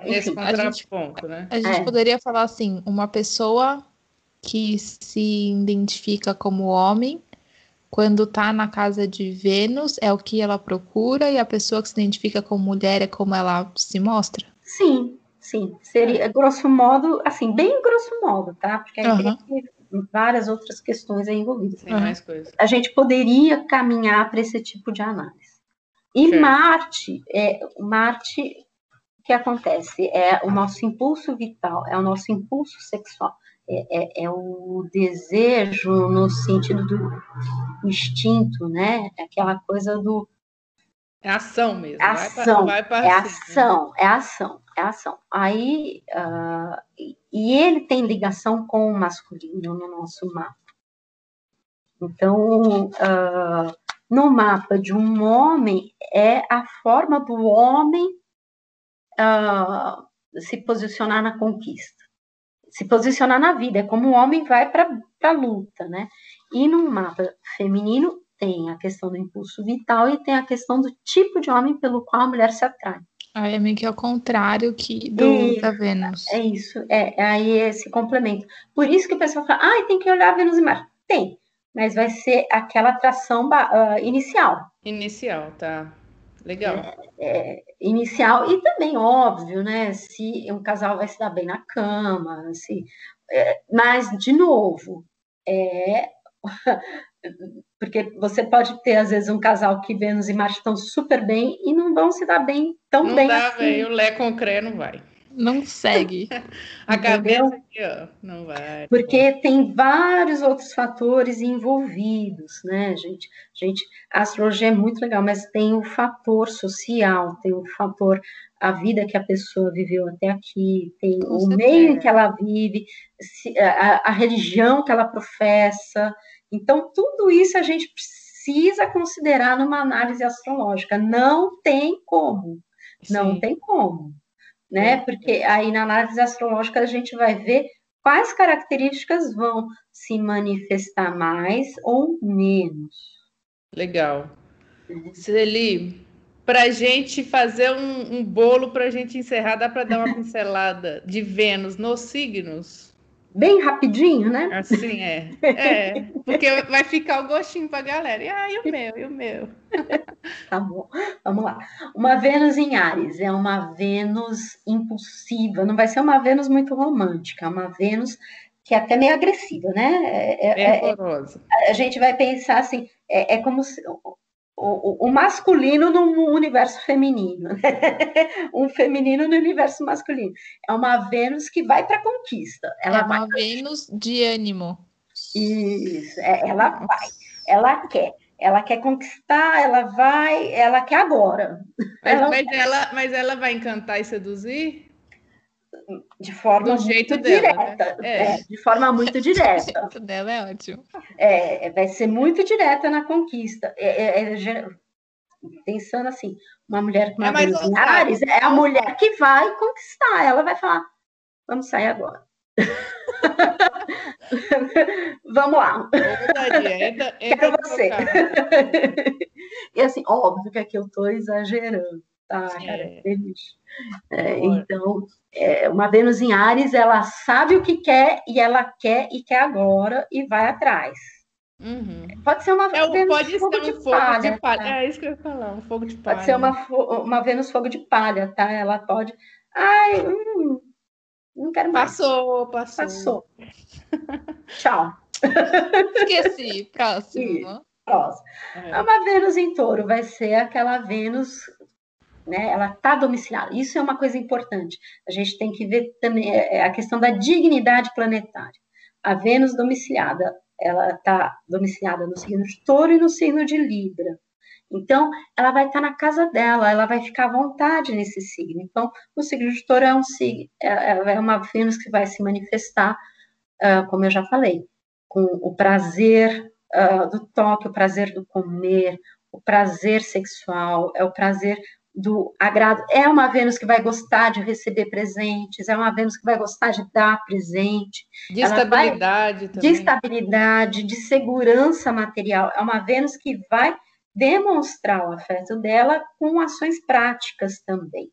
Esse enfim, a gente- contraponto, né? a gente é. poderia falar assim, uma pessoa que se identifica como homem, quando tá na casa de Vênus, é o que ela procura, e a pessoa que se identifica como mulher é como ela se mostra. Sim, sim. Seria, grosso modo, assim, bem grosso modo, tá? Porque aí Aham. tem várias outras questões aí envolvidas. Tem mais coisa. A gente poderia caminhar para esse tipo de análise. E certo. Marte, é, Marte, o que acontece? É o nosso impulso vital, é o nosso impulso sexual, é, é, é o desejo no sentido do instinto, né? É aquela coisa do é ação mesmo. É ação, vai pra, vai é ação, é ação, é ação. Aí, uh, e ele tem ligação com o masculino no nosso mapa. Então, uh, no mapa de um homem, é a forma do homem uh, se posicionar na conquista, se posicionar na vida, é como o homem vai para a luta, né? E no mapa feminino, tem a questão do impulso vital e tem a questão do tipo de homem pelo qual a mulher se atrai. Aí é meio que ao contrário que do e, da Vênus. É isso, é, é aí esse complemento. Por isso que o pessoal fala, ah, tem que olhar Vênus e Marte. Tem, mas vai ser aquela atração uh, inicial. Inicial, tá. Legal. É, é, inicial e também óbvio, né? Se um casal vai se dar bem na cama, se, é, mas de novo, é porque você pode ter, às vezes, um casal que Vênus e Marte estão super bem e não vão se dar bem tão não bem dá, assim. Véio, o Lé com o Cré não vai. Não segue. a cabeça aqui, ó, não vai. Porque tem vários outros fatores envolvidos, né, gente? Gente, a astrologia é muito legal, mas tem o fator social, tem o fator a vida que a pessoa viveu até aqui, tem Com o certeza. meio em que ela vive, a, a religião que ela professa, então, tudo isso a gente precisa considerar numa análise astrológica. Não tem como. Não Sim. tem como. Né? Porque aí na análise astrológica a gente vai ver quais características vão se manifestar mais ou menos. Legal. Celi, para a gente fazer um, um bolo para a gente encerrar, dá para dar uma pincelada de Vênus nos signos? Bem rapidinho, né? Assim é. É, porque vai ficar o gostinho para a galera. E ah, e o meu, e o meu. tá bom, vamos lá. Uma Vênus em Ares é uma Vênus impulsiva, não vai ser uma Vênus muito romântica, é uma Vênus que é até meio agressiva, né? É, é, é, é a gente vai pensar assim, é, é como se o, o, masculino no universo feminino, né? um feminino no universo masculino. É uma Vênus que vai para a conquista. Ela é uma vai... Vênus de ânimo. Isso, é, ela vai, ela quer. Ela quer conquistar, ela vai, ela quer agora. Mas ela, mas ela, mas ela vai encantar e seduzir? De forma Do jeito muito dela, né? direta. Né? É. É, de forma muito direta. O jeito dela é ótimo. É, vai ser muito direta na conquista. É, é, é pensando assim, uma mulher com uma é Ares é a mulher que vai conquistar. Ela vai falar, vamos sair agora. vamos lá. Quero você. e assim, óbvio que aqui eu estou exagerando tá, cara, feliz. É, então, é, uma Vênus em Ares, ela sabe o que quer e ela quer e quer agora e vai atrás. Uhum. Pode ser uma é, Vênus pode fogo, de, um fogo palha, de palha. Tá? É isso que eu ia falar, um fogo de palha. Pode ser uma, uma Vênus fogo de palha, tá? Ela pode. Ai, hum, não quero mais. Passou, passou. Passou. Tchau. Esqueci. Próximo. Próximo. É. Uma Vênus em touro vai ser aquela Vênus né? Ela está domiciliada. Isso é uma coisa importante. A gente tem que ver também é, é a questão da dignidade planetária. A Vênus domiciliada, ela está domiciliada no signo de Touro e no signo de Libra. Então, ela vai estar tá na casa dela, ela vai ficar à vontade nesse signo. Então, o signo de Touro é um signo, é, é uma Vênus que vai se manifestar, uh, como eu já falei, com o prazer uh, do toque, o prazer do comer, o prazer sexual, é o prazer do agrado. É uma Vênus que vai gostar de receber presentes, é uma Vênus que vai gostar de dar presente. De estabilidade vai, também. De estabilidade, de segurança material. É uma Vênus que vai demonstrar o afeto dela com ações práticas também.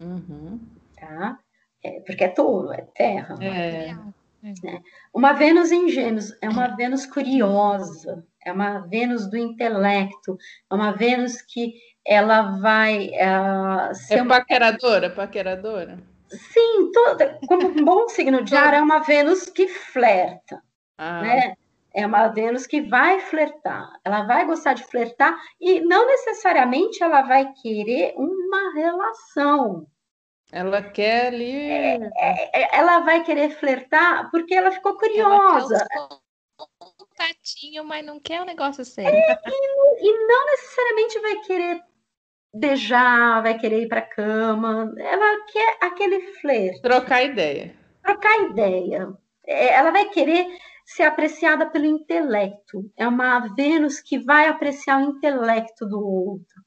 Uhum. Tá? É, porque é touro, é terra. É. Né? Uma Vênus em Gêmeos é uma Vênus curiosa, é uma Vênus do intelecto, é uma Vênus que ela vai uh, ser é paqueradora, uma... paqueradora? Sim, toda, como um bom signo de ar, é uma Vênus que flerta, ah. né? É uma Vênus que vai flertar, ela vai gostar de flertar e não necessariamente ela vai querer uma relação. Ela quer ali. É, é, é ela vai querer flertar porque ela ficou curiosa. Ela um contatinho, mas não quer um negócio sério. É, e, e, não necessariamente vai querer beijar, vai querer ir para cama. Ela quer aquele flerte. Trocar ideia. Trocar ideia. É, ela vai querer ser apreciada pelo intelecto. É uma Vênus que vai apreciar o intelecto do outro.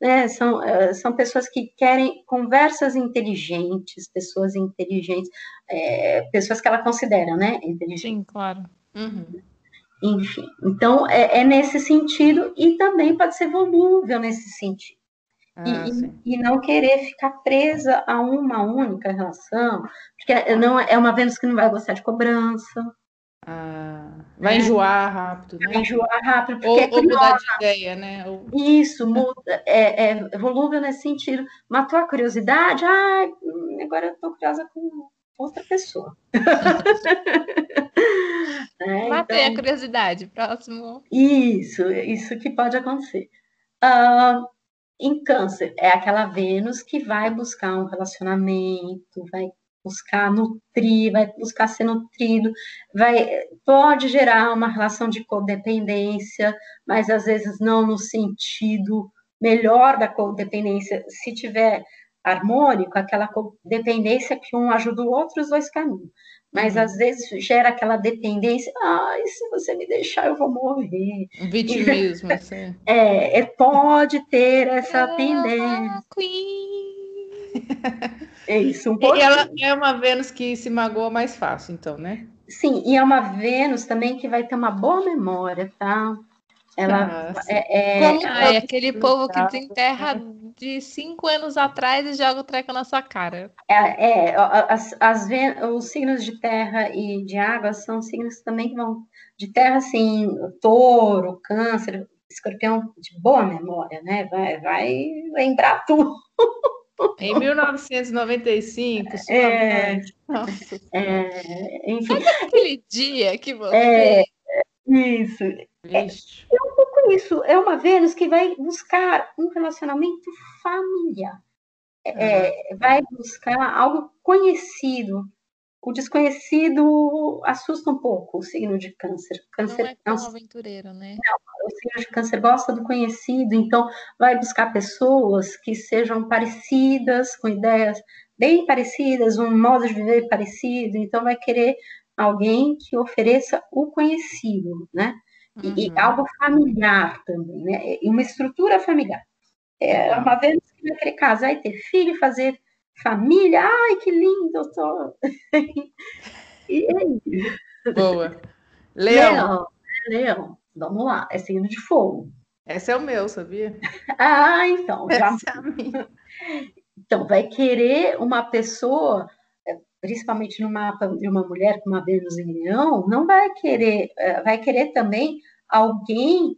Né? São, é, são pessoas que querem conversas inteligentes, pessoas inteligentes, é, pessoas que ela considera, né? Inteligentes. Sim, claro. Uhum. Enfim, então é, é, nesse sentido e também pode ser volúvel nesse sentido. Ah, e, e, não querer ficar presa a uma única relação, porque não é uma Vênus que não vai gostar de cobrança. Ah, vai é. enjoar rápido, né? Vai enjoar rápido, porque ou, é ou mudar de ideia, né? Ou... Isso, muda, é, é volúvel nesse sentido. Matou a curiosidade, ah, agora eu tô curiosa com outra pessoa. é, Matei então... a curiosidade, próximo. Isso, isso que pode acontecer. Uh, em câncer, é aquela Vênus que vai buscar um relacionamento, vai buscar nutrir, vai buscar ser nutrido, vai pode gerar uma relação de codependência, mas às vezes não no sentido melhor da codependência, se tiver harmônico, aquela dependência que um ajuda o outro, os dois caminhos. Mas uhum. às vezes gera aquela dependência, ai, se você me deixar, eu vou morrer. Vitimismo, assim. É, é, pode ter essa tendência. É isso, um pouco. E ela é uma Vênus que se magoa mais fácil, então, né? Sim, e é uma Vênus também que vai ter uma boa memória, tá? Ela ah, é, é, ah, é aquele povo que tem terra de cinco anos atrás e joga o treco na sua cara. É, é as, as, os signos de terra e de água são signos também que vão de terra, assim, touro, câncer, escorpião de boa memória, né? Vai, vai lembrar tudo. Em 1995, é, Nossa. É, enfim. Sabe aquele dia que você. É, isso. É, é, um pouco isso. É uma Vênus que vai buscar um relacionamento familiar. É, vai buscar algo conhecido. O desconhecido assusta um pouco o signo de câncer. câncer não é tão aventureiro, né? Não, o signo de câncer gosta do conhecido, então vai buscar pessoas que sejam parecidas, com ideias bem parecidas, um modo de viver parecido, então vai querer alguém que ofereça o conhecido, né? Uhum. E, algo familiar também, né? E uma estrutura familiar. É, uma vez que vai querer casar e ter filho, fazer família, ai, que lindo, eu tô... e é isso. Boa. Leão. Leão, Leão, vamos lá, é signo de fogo. Esse é o meu, sabia? ah, então. Já... É então, vai querer uma pessoa principalmente no mapa de uma mulher com uma Vênus em Leão, não vai querer, eh, vai querer também alguém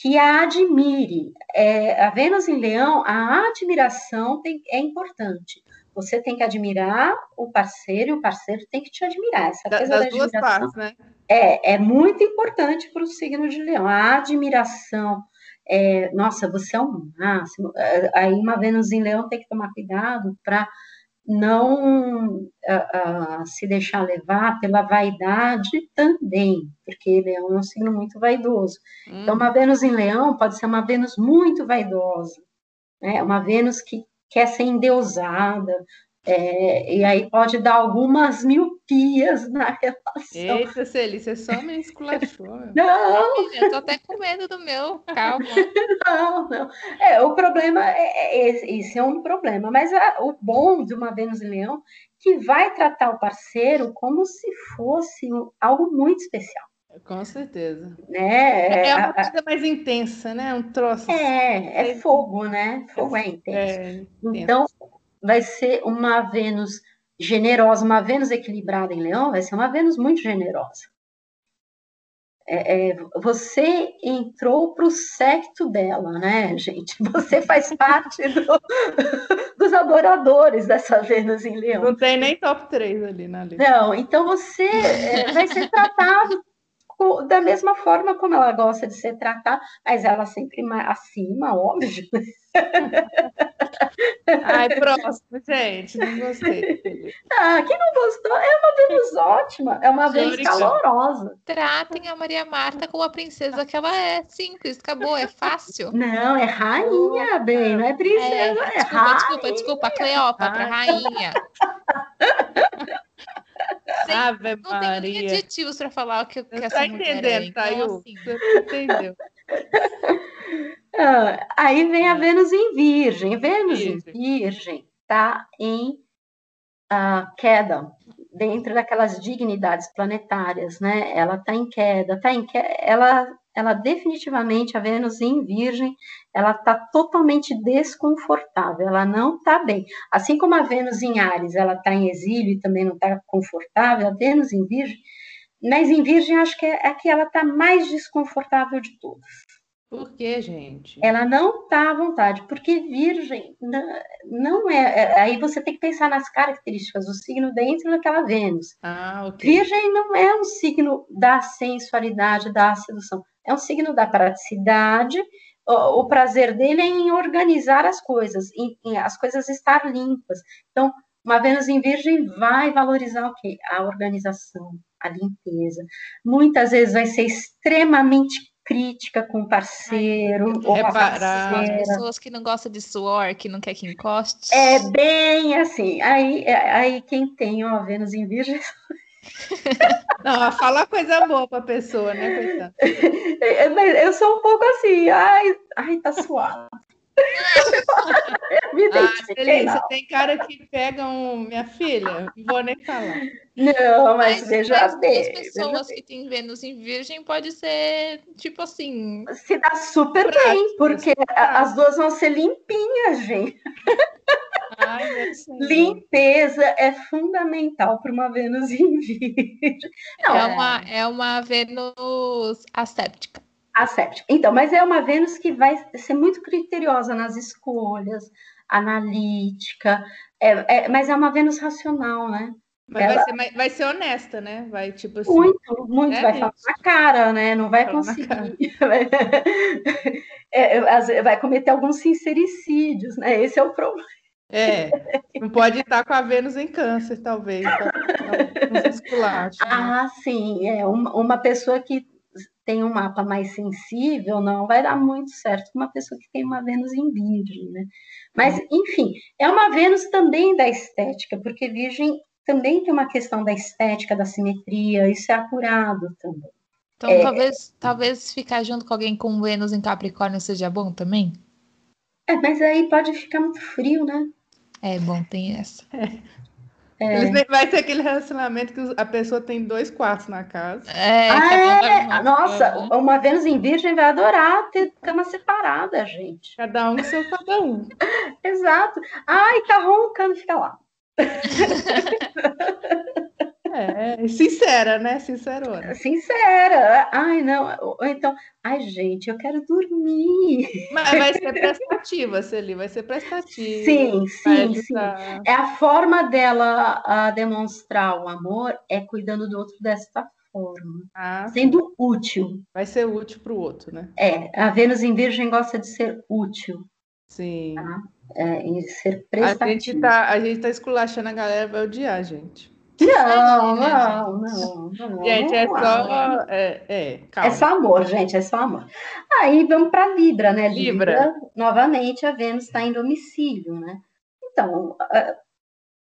que a admire. É, a Vênus em Leão, a admiração tem, é importante. Você tem que admirar o parceiro e o parceiro tem que te admirar. Essa da, das duas partes, né? É, é muito importante para o signo de Leão. A admiração, é, nossa, você é o máximo. Eh, aí uma Vênus em Leão tem que tomar cuidado para não uh, uh, se deixar levar pela vaidade também, porque Leão é um signo muito vaidoso. Hum. Então, uma Vênus em Leão pode ser uma Vênus muito vaidosa, né? uma Vênus que quer ser endeusada, é, e aí pode dar algumas miopias na relação. Eita, Celi, você só me esculachou. Não! Eu tô até com medo do meu, calma. Não, não. É, o problema é, é esse, esse é um problema, mas a, o bom de uma Vênus em Leão que vai tratar o parceiro como se fosse algo muito especial. Com certeza. Né? É uma coisa mais intensa, né? Um troço. É, é fogo, né? Fogo é intenso. É, então, vai ser uma Vênus generosa, uma Vênus equilibrada em Leão, vai ser uma Vênus muito generosa. É, é, você entrou para o secto dela, né, gente? Você faz parte do, dos adoradores dessa Vênus em Leão. Não tem nem top 3 ali na lista. Não, então você é, vai ser tratado da mesma forma como ela gosta de ser tratada, mas ela sempre acima, óbvio. Ai, próximo, gente, não gostei. Ah, quem não gostou é uma Vênus ótima, é uma Vênus calorosa. Tratem a Maria Marta como a princesa que ela é, simples, acabou, é fácil. Não, é rainha, bem, não é princesa, é, é desculpa, rainha. Desculpa, desculpa, Cleópatra, rainha. Ave não Maria. tem nem adjetivos para falar o que, que essa tá entendendo, é. Tá, então, assim... Você entendeu. Ah, aí vem a Vênus em Virgem. Vênus Virgem. em Virgem está em uh, queda, dentro daquelas dignidades planetárias, né? Ela está em queda, está em queda, ela, ela definitivamente, a Vênus em Virgem, ela está totalmente desconfortável, ela não está bem. Assim como a Vênus em Ares, ela está em exílio e também não está confortável, a Vênus em Virgem, mas em Virgem acho que é, é que ela está mais desconfortável de todas. Por que, gente? Ela não está à vontade, porque Virgem não, é, é, Aí você tem que pensar nas características do signo dentro daquela Vênus. Ah. Virgem não é um signo da sensualidade, da sedução. É um signo da praticidade. O, o prazer dele é em organizar as coisas, em, em as coisas estar limpas. Então, uma Vênus em Virgem vai valorizar o quê? A organização, a limpeza. Muitas vezes vai ser extremamente crítica com o parceiro Ai, ou reparar. As pessoas que não gostam de suor, que não quer que encoste. É bem assim. Aí, é, aí quem tem uma Vênus em Virgem. Não, fala coisa boa para a pessoa, né, coitada? Eu sou um pouco assim, ai, ai tá suado. Me ah, Você tem cara que pega um, minha filha, não vou nem falar. Não, mas, mas veja bem. As pessoas que têm Vênus em Virgem pode ser tipo assim. Se dá super prático, bem, porque as duas vão ser limpinhas, gente. Ai, Limpeza é fundamental para uma Vênus em Virgem. Não, é, uma, é uma Vênus asséptica. Asséptica. Então, mas é uma Vênus que vai ser muito criteriosa nas escolhas, analítica, é, é, mas é uma Vênus racional, né? Mas Ela... vai, ser, vai ser honesta, né? Vai, tipo assim. Muito, muito. É, vai falar na cara, né? Não vai conseguir. É, é, vai cometer alguns sincericídios, né? Esse é o problema. É, não pode estar com a Vênus em câncer, talvez. Tá? Né? ah, sim. É uma, uma pessoa que tem um mapa mais sensível, não vai dar muito certo com uma pessoa que tem uma Vênus em Virgem, né? Mas, enfim, é uma Vênus também da estética, porque Virgem também tem uma questão da estética, da simetria, isso é apurado também. Então, é, talvez, talvez ficar junto com alguém com Vênus em Capricórnio seja bom também? É, mas aí pode ficar muito frio, né? É bom, tem essa. É. É. Vai ser aquele relacionamento que a pessoa tem dois quartos na casa. É, ah, é? Nossa, uma Vênus em Virgem vai adorar ter cama separada, gente. Cada um seu cada um. Exato. Ai, tá roncando, fica lá. É, sincera, né? Sincerona. Sincera. Ai, não. Então, ai, gente, eu quero dormir. Mas vai ser prestativa, Celi, vai ser prestativa. Sim, sim, sim. É a forma dela a demonstrar o amor é cuidando do outro desta forma. Ah, sendo útil. Vai ser útil para o outro, né? É, a Vênus em Virgem gosta de ser útil. Sim. Tá? É, ser prestativo. A gente, tá, a gente tá esculachando a galera, vai odiar a gente. Não, não, não, não. Gente, é só. É, é, é, só amor, gente, é só amor. Aí vamos para Libra, né? Libra. Libra. novamente, a Vênus está em domicílio, né? Então,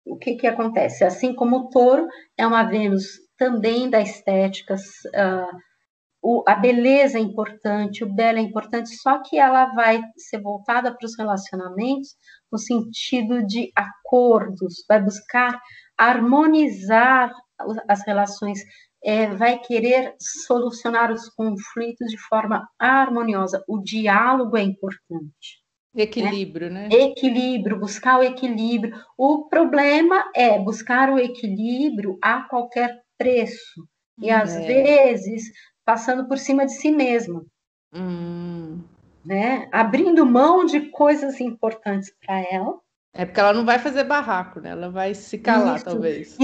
o que, que acontece? Assim como o touro é uma Vênus também da estética, uh, o, a beleza é importante, o belo é importante, só que ela vai ser voltada para os relacionamentos no sentido de acordos, vai buscar harmonizar as relações, é, vai querer solucionar os conflitos de forma harmoniosa. O diálogo é importante. Equilíbrio, né? né? Equilíbrio, buscar o equilíbrio. O problema é buscar o equilíbrio a qualquer preço. E hum, às é. vezes passando por cima de si mesma. Hum. Né? Abrindo mão de coisas importantes para ela é porque ela não vai fazer barraco, né? Ela vai se calar, isso. talvez.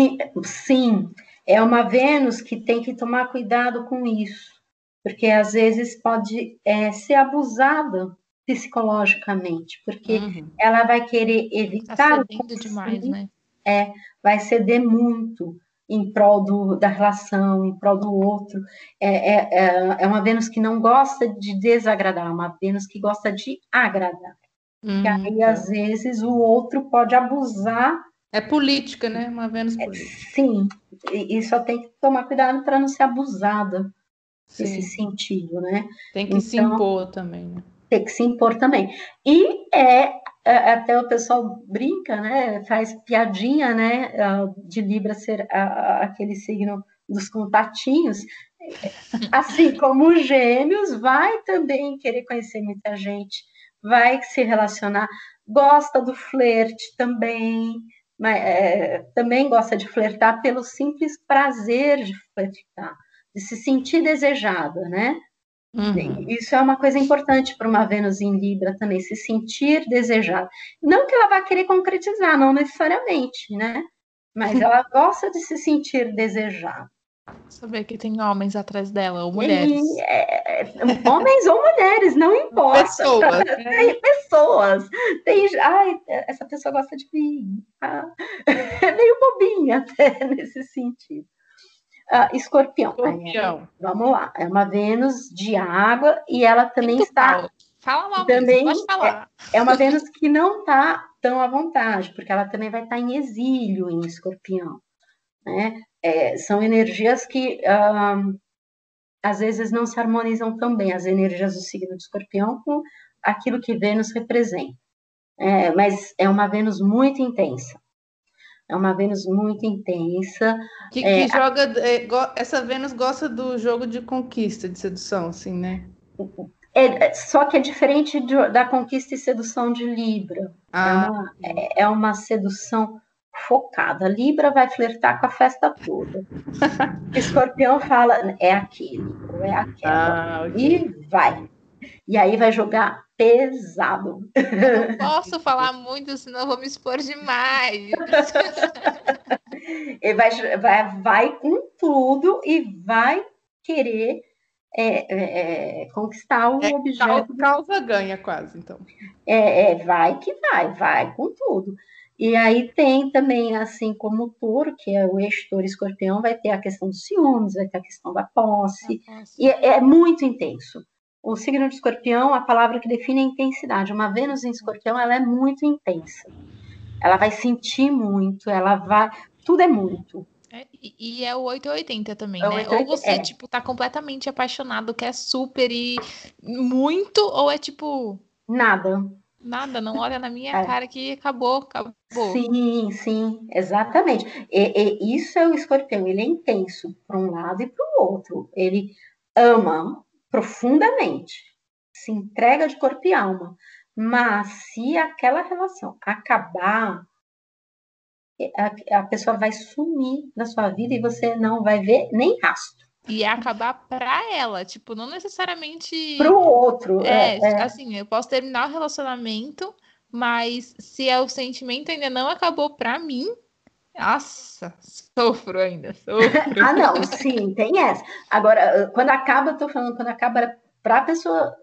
Sim, é uma Vênus que tem que tomar cuidado com isso. porque às vezes pode é, ser abusada psicologicamente, porque uhum. ela vai querer evitar tá cedendo demais, né? É, vai ceder muito em prol do, da relação, em prol do outro. É, é, é, é uma Vênus que não gosta de desagradar, é uma Vênus que gosta de agradar. Uhum. E aí, às vezes, o outro pode abusar. É política, né? Uma Vênus é, política. sim, e, e só tem que tomar cuidado para não ser abusada Sim. nesse sentido, né? Tem que então, se impor também, né? Tem que se impor também. E é, é até o pessoal brinca, né? Faz piadinha, né? De Libra ser aquele signo dos contatinhos. Assim como os gêmeos, vai também querer conhecer muita gente, vai se relacionar, gosta do flerte também, mas, é, também gosta de flertar pelo simples prazer de flertar de se sentir desejada, né? Uhum. Isso é uma coisa importante para uma Vênus em Libra também, se sentir desejada. Não que ela vá querer concretizar, não necessariamente, né? Mas ela gosta de se sentir desejada. Saber que tem homens atrás dela, ou mulheres. E, é, homens ou mulheres, não importa. Pessoas. Tem pessoas. Tem, ai, essa pessoa gosta de mim. Ah, é meio bobinha até nesse sentido. Uh, escorpião. Escorpião. vamos lá. É uma Vênus de água e ela também Muito está. Fala mal, também pode falar. É, é uma Vênus que não está tão à vontade, porque ela também vai estar em exílio em escorpião. Né? É, são energias que às vezes não se harmonizam tão bem, as energias do signo de escorpião com aquilo que Vênus representa. É, mas é uma Vênus muito intensa. É uma Vênus muito intensa. Que, é, que joga. É, essa Vênus gosta do jogo de conquista, de sedução, assim, né? É, é só que é diferente de, da conquista e sedução de Libra. É ah. É, uma, é, uma sedução focada. Libra vai flertar com a festa toda. Escorpião fala, é aquilo, é aquela. Ah, okay. E vai. E aí vai jogar pesado. não posso falar muito, senão vou me expor demais. Ele vai, vai, vai com tudo e vai querer é, é, é conquistar o é, objeto. Causa ganha quase, então. É, é, vai que vai, vai com tudo. E aí tem também, assim como o touro, que é o eixo touro escorpião, vai ter a questão dos ciúmes, vai ter a questão da posse. posse. E é, é muito intenso. O signo de escorpião, a palavra que define a intensidade. Uma Vênus em escorpião, ela é muito intensa. Ela vai sentir muito, ela vai. Tudo é muito. É, e é o 880 também, é né? 880, ou você, é. tipo, tá completamente apaixonado, quer super e muito, ou é tipo. Nada. Nada, não olha na minha é. cara que acabou, acabou. Sim, sim, exatamente. E, e isso é o escorpião, ele é intenso para um lado e para o outro. Ele ama, profundamente, se entrega de corpo e alma. Mas se aquela relação acabar, a, a pessoa vai sumir da sua vida e você não vai ver nem rastro. E acabar para ela, tipo, não necessariamente para o outro. É, é, é, assim, eu posso terminar o relacionamento, mas se é o sentimento ainda não acabou para mim, nossa, sofro ainda, sofro. ah, não, sim, tem essa. Agora, quando acaba, eu tô falando, quando acaba para a pessoa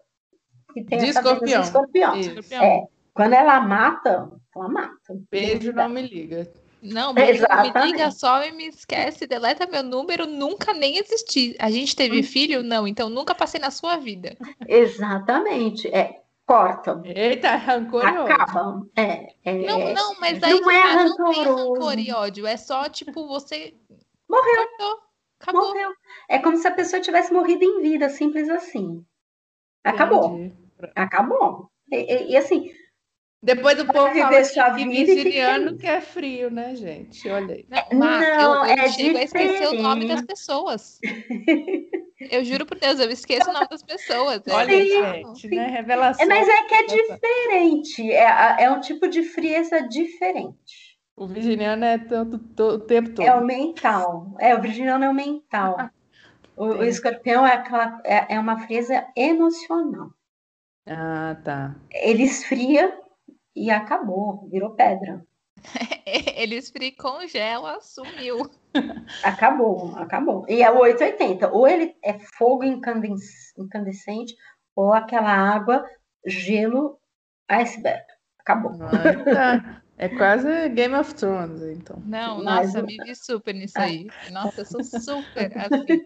que tem de essa escorpião. escorpião. escorpião. É, quando ela mata, ela mata. Beijo, não me liga. Não, não me liga só e me esquece, deleta meu número, nunca nem existi. A gente teve hum. filho? Não, então nunca passei na sua vida. Exatamente. É, cortam. Eita, rancor e ódio. Acabam. É, é, não, não, mas aí não, é tá, não tem rancor e ódio. É só, tipo, você. Morreu. Cortou, acabou. Morreu. É como se a pessoa tivesse morrido em vida, simples assim. Acabou. Entendi. Acabou. E, e, e, assim. Depois o povo fala que virginiano que é frio, né, gente? Olha aí. Não, não eu, eu é chego a esquecer o nome das pessoas. Eu juro por Deus, eu esqueço o nome das pessoas. É Olha, gente, né? Revelação. É, mas é que é diferente. É, é um tipo de frieza diferente. O virginiano é tanto o tempo todo. É o mental. É, o virginiano é o mental. o, o, escorpião é, aquela, é, é uma frieza emocional. Ah, tá. Ele esfria e acabou, virou pedra. Ele esfria congela, sumiu. Acabou, acabou. E é o 880. Ou ele é fogo incandescente, ou aquela água, gelo, iceberg. Acabou. É quase Game of Thrones, então. Não, Mas, nossa, me vi super nisso aí. Nossa, eu sou super assim.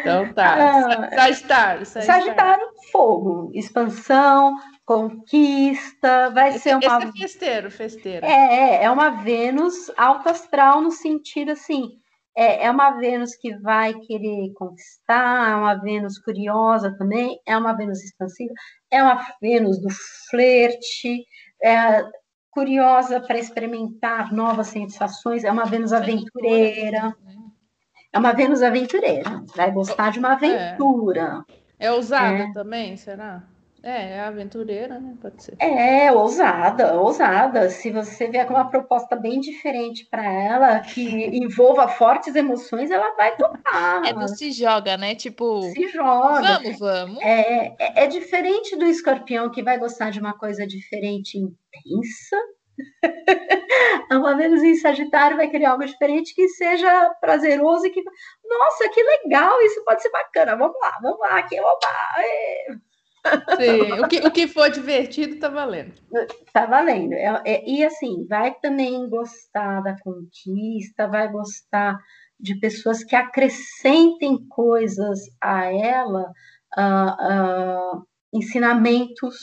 Então tá. Ah, sagitário, sagitário. Sagitário, fogo, expansão, conquista, vai esse, ser uma. Esse é festeiro, festeiro. É, é, é uma Vênus alto astral no sentido assim. É, é uma Vênus que vai querer conquistar, é uma Vênus curiosa também, é uma Vênus expansiva, é uma Vênus do flerte, é curiosa para experimentar novas sensações, é uma Vênus aventureira. Né? É uma Vênus aventureira, vai gostar de uma é. aventura. É, é ousada é. também, será? É, é aventureira, né? Pode ser. É, ousada, ousada. Se você vier com uma proposta bem diferente para ela, que envolva fortes emoções, ela vai topar. É do se joga, né? Tipo. Se joga. Vamos, vamos. É, é, é diferente do escorpião, que vai gostar de uma coisa diferente, intensa. A Vênus em Sagitário vai querer algo diferente que seja prazeroso e que. Nossa, que legal! Isso pode ser bacana. Vamos lá, vamos lá, aqui, opa! Sim, o que, o que for divertido tá valendo. Tá valendo. É, é, e assim, vai também gostar da conquista, vai gostar de pessoas que acrescentem coisas a ela, uh, uh, ensinamentos.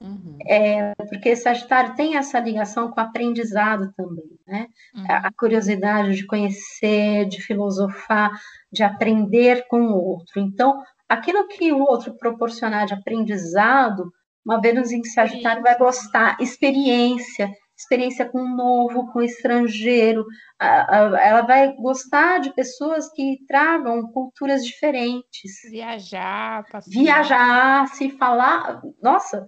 Uhum. É, porque Sagitário tem essa ligação com o aprendizado também, né? Uhum. A, a curiosidade de conhecer, de filosofar, de aprender com o outro. Então, aquilo que o outro proporcionar de aprendizado, uma Vênus em Sagitário vai gostar, experiência, experiência com o novo, com o estrangeiro, ela vai gostar de pessoas que tragam culturas diferentes. Viajar, passear. Viajar, se falar. Nossa,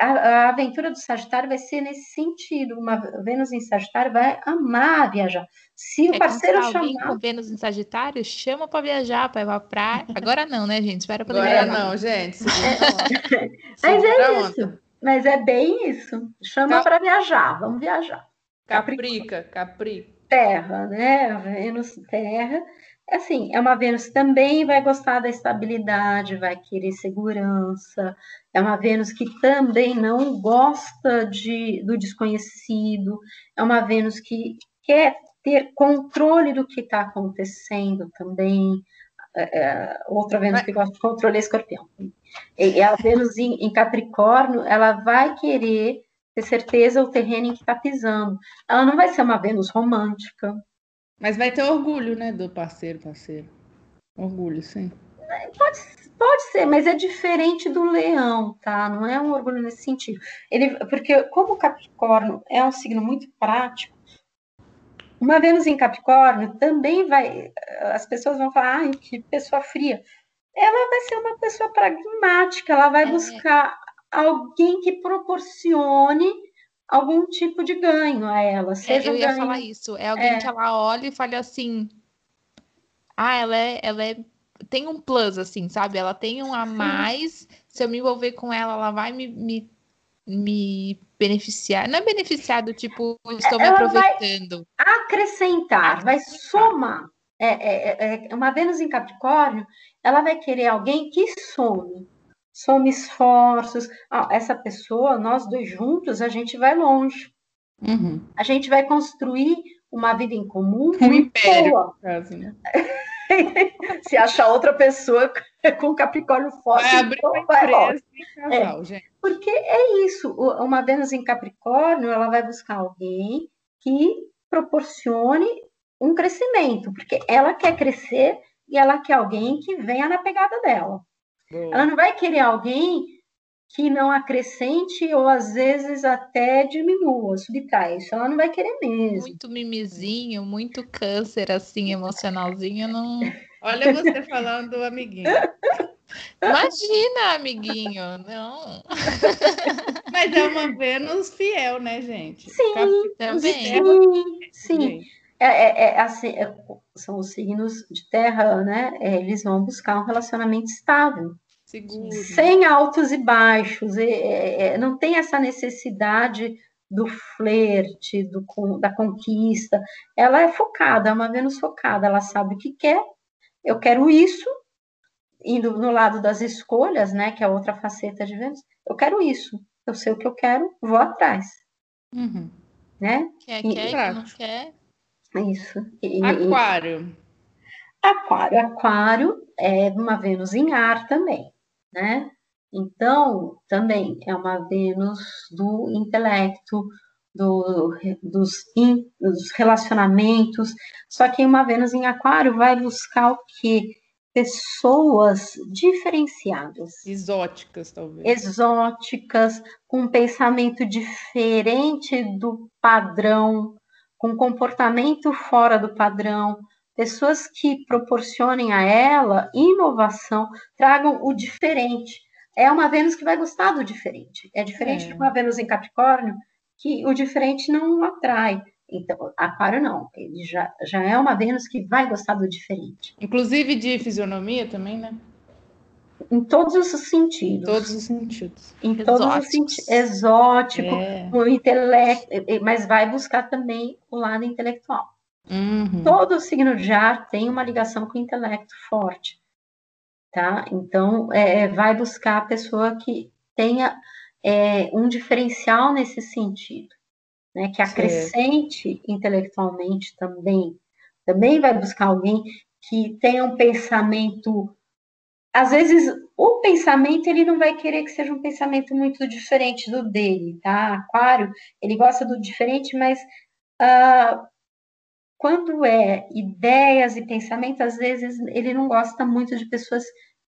a, a, aventura do Sagitário vai ser nesse sentido. Uma Vênus em Sagitário vai amar viajar. Se o parceiro chamar. com Vênus em Sagitário, chama para viajar, para ir pra praia. Agora não, né, gente? Espera para Agora não, gente. Mas é isso. Mas é bem isso. Chama Cap... para viajar. Vamos viajar. Caprica, Caprica. Terra, né? Vênus Terra assim, é uma Vênus também vai gostar da estabilidade, vai querer segurança. É uma Vênus que também não gosta de, do desconhecido. É uma Vênus que quer ter controle do que está acontecendo também. É, é, outra Vênus que gosta de controle é escorpião. E a Vênus em, em Capricórnio, ela vai querer ter certeza o terreno em que está pisando. Ela não vai ser uma Vênus romântica, mas vai ter orgulho, né, do parceiro, parceiro. Orgulho, sim. Pode, pode ser, mas é diferente do leão, tá? Não é um orgulho nesse sentido. Ele, porque como o Capricórnio é um signo muito prático, uma Vênus em Capricórnio também vai. As pessoas vão falar, ai, que pessoa fria. Ela vai ser uma pessoa pragmática, ela vai é. buscar alguém que proporcione algum tipo de ganho a ela. É, seja é, eu ia ganho... falar isso. É alguém é. que ela olha e fala assim: ah, ela é, ela é. Tem um plus, assim, sabe? Ela tem um a mais. Se eu me envolver com ela, ela vai me, me, me beneficiar. Não é beneficiar do tipo, estou ela me aproveitando. Vai acrescentar, vai somar. É, é, é, é, uma Vênus em Capricórnio, ela vai querer alguém que some some esforços. Ah, essa pessoa, nós dois juntos, a gente vai longe. Uhum. A gente vai construir uma vida em comum. Um império, boa. Caso, né? Se achar outra pessoa com Capricórnio forte, vai abrir então, uma empresa vai casal, é, gente. Porque é isso, uma Vênus em Capricórnio, ela vai buscar alguém que proporcione um crescimento, porque ela quer crescer e ela quer alguém que venha na pegada dela. Ela não vai querer alguém que não acrescente ou às vezes até diminua, subtrai. Isso ela não vai querer mesmo. Muito mimizinho, muito câncer assim, emocionalzinho, não. Olha você falando do amiguinho. Imagina, amiguinho, não. Mas é uma Vênus fiel, né, gente? Sim, também. Sim, sim. É, é, é, assim, é, são os signos de terra, né? É, eles vão buscar um relacionamento estável. Seguro. Sem altos e baixos. não tem essa necessidade do flerte, do, da conquista. Ela é focada, é uma Vênus focada, ela sabe o que quer. Eu quero isso, indo no lado das escolhas, né, que é outra faceta de Vênus. Eu quero isso, eu sei o que eu quero, vou atrás. Uhum. Né? Quer, e, quer, não quer. Isso. E, aquário. Aquário. Aquário é uma Vênus em ar também, né? Então, também é uma Vênus do intelecto, do, dos, in, dos relacionamentos. Só que uma Vênus em Aquário vai buscar o quê? Pessoas diferenciadas. Exóticas, talvez. Exóticas, com um pensamento diferente do padrão, com comportamento fora do padrão, pessoas que proporcionem a ela inovação, tragam o diferente. É uma Vênus que vai gostar do diferente. É diferente é. de uma Vênus em Capricórnio, que o diferente não atrai. Então, Aquário não, ele já, já é uma Vênus que vai gostar do diferente. Inclusive de fisionomia também, né? Em todos os sentidos. Todos os sentidos. Em todos os sentidos. Exótico, é. o intelecto, mas vai buscar também o lado intelectual. Uhum. Todo signo de ar tem uma ligação com o intelecto forte, tá? Então, é, é vai buscar a pessoa que tenha é, um diferencial nesse sentido, né? Que acrescente intelectualmente também. Também vai buscar alguém que tenha um pensamento às vezes o pensamento ele não vai querer que seja um pensamento muito diferente do dele, tá? Aquário, ele gosta do diferente, mas uh, quando é ideias e pensamento, às vezes ele não gosta muito de pessoas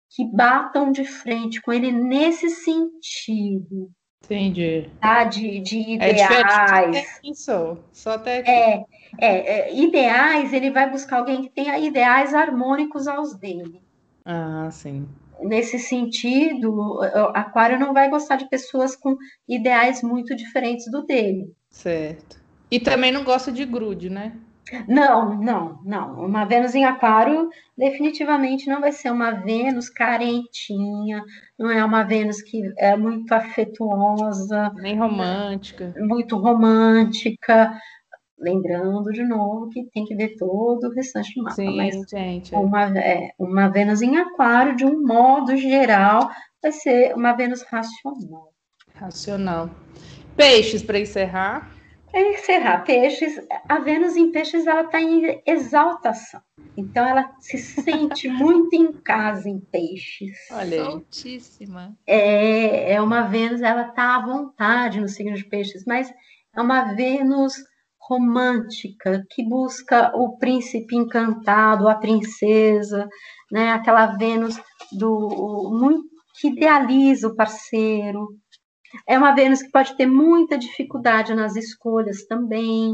que batam de frente com ele nesse sentido. Entendi. Tá? De, de é ideais. É isso, só até aqui. É, é, é, ideais, ele vai buscar alguém que tenha ideais harmônicos aos dele. Ah, sim. Nesse sentido, Aquário não vai gostar de pessoas com ideais muito diferentes do dele. Certo. E também não gosta de grude, né? Não, não, não. Uma Vênus em Aquário definitivamente não vai ser uma Vênus carentinha, não é uma Vênus que é muito afetuosa, nem romântica. Muito romântica. Lembrando de novo que tem que ver todo o restante do mapa. Sim, mas gente. Uma, é, uma Vênus em Aquário, de um modo geral, vai ser uma Vênus racional. Racional. Peixes, para encerrar. Para encerrar, peixes, a Vênus em peixes ela está em exaltação. Então ela se sente muito em casa em peixes. Olha. Soltíssima. É, é uma Vênus, ela está à vontade no signo de peixes, mas é uma Vênus romântica que busca o príncipe encantado, a princesa, né? Aquela Vênus do muito que idealiza o parceiro. É uma Vênus que pode ter muita dificuldade nas escolhas também,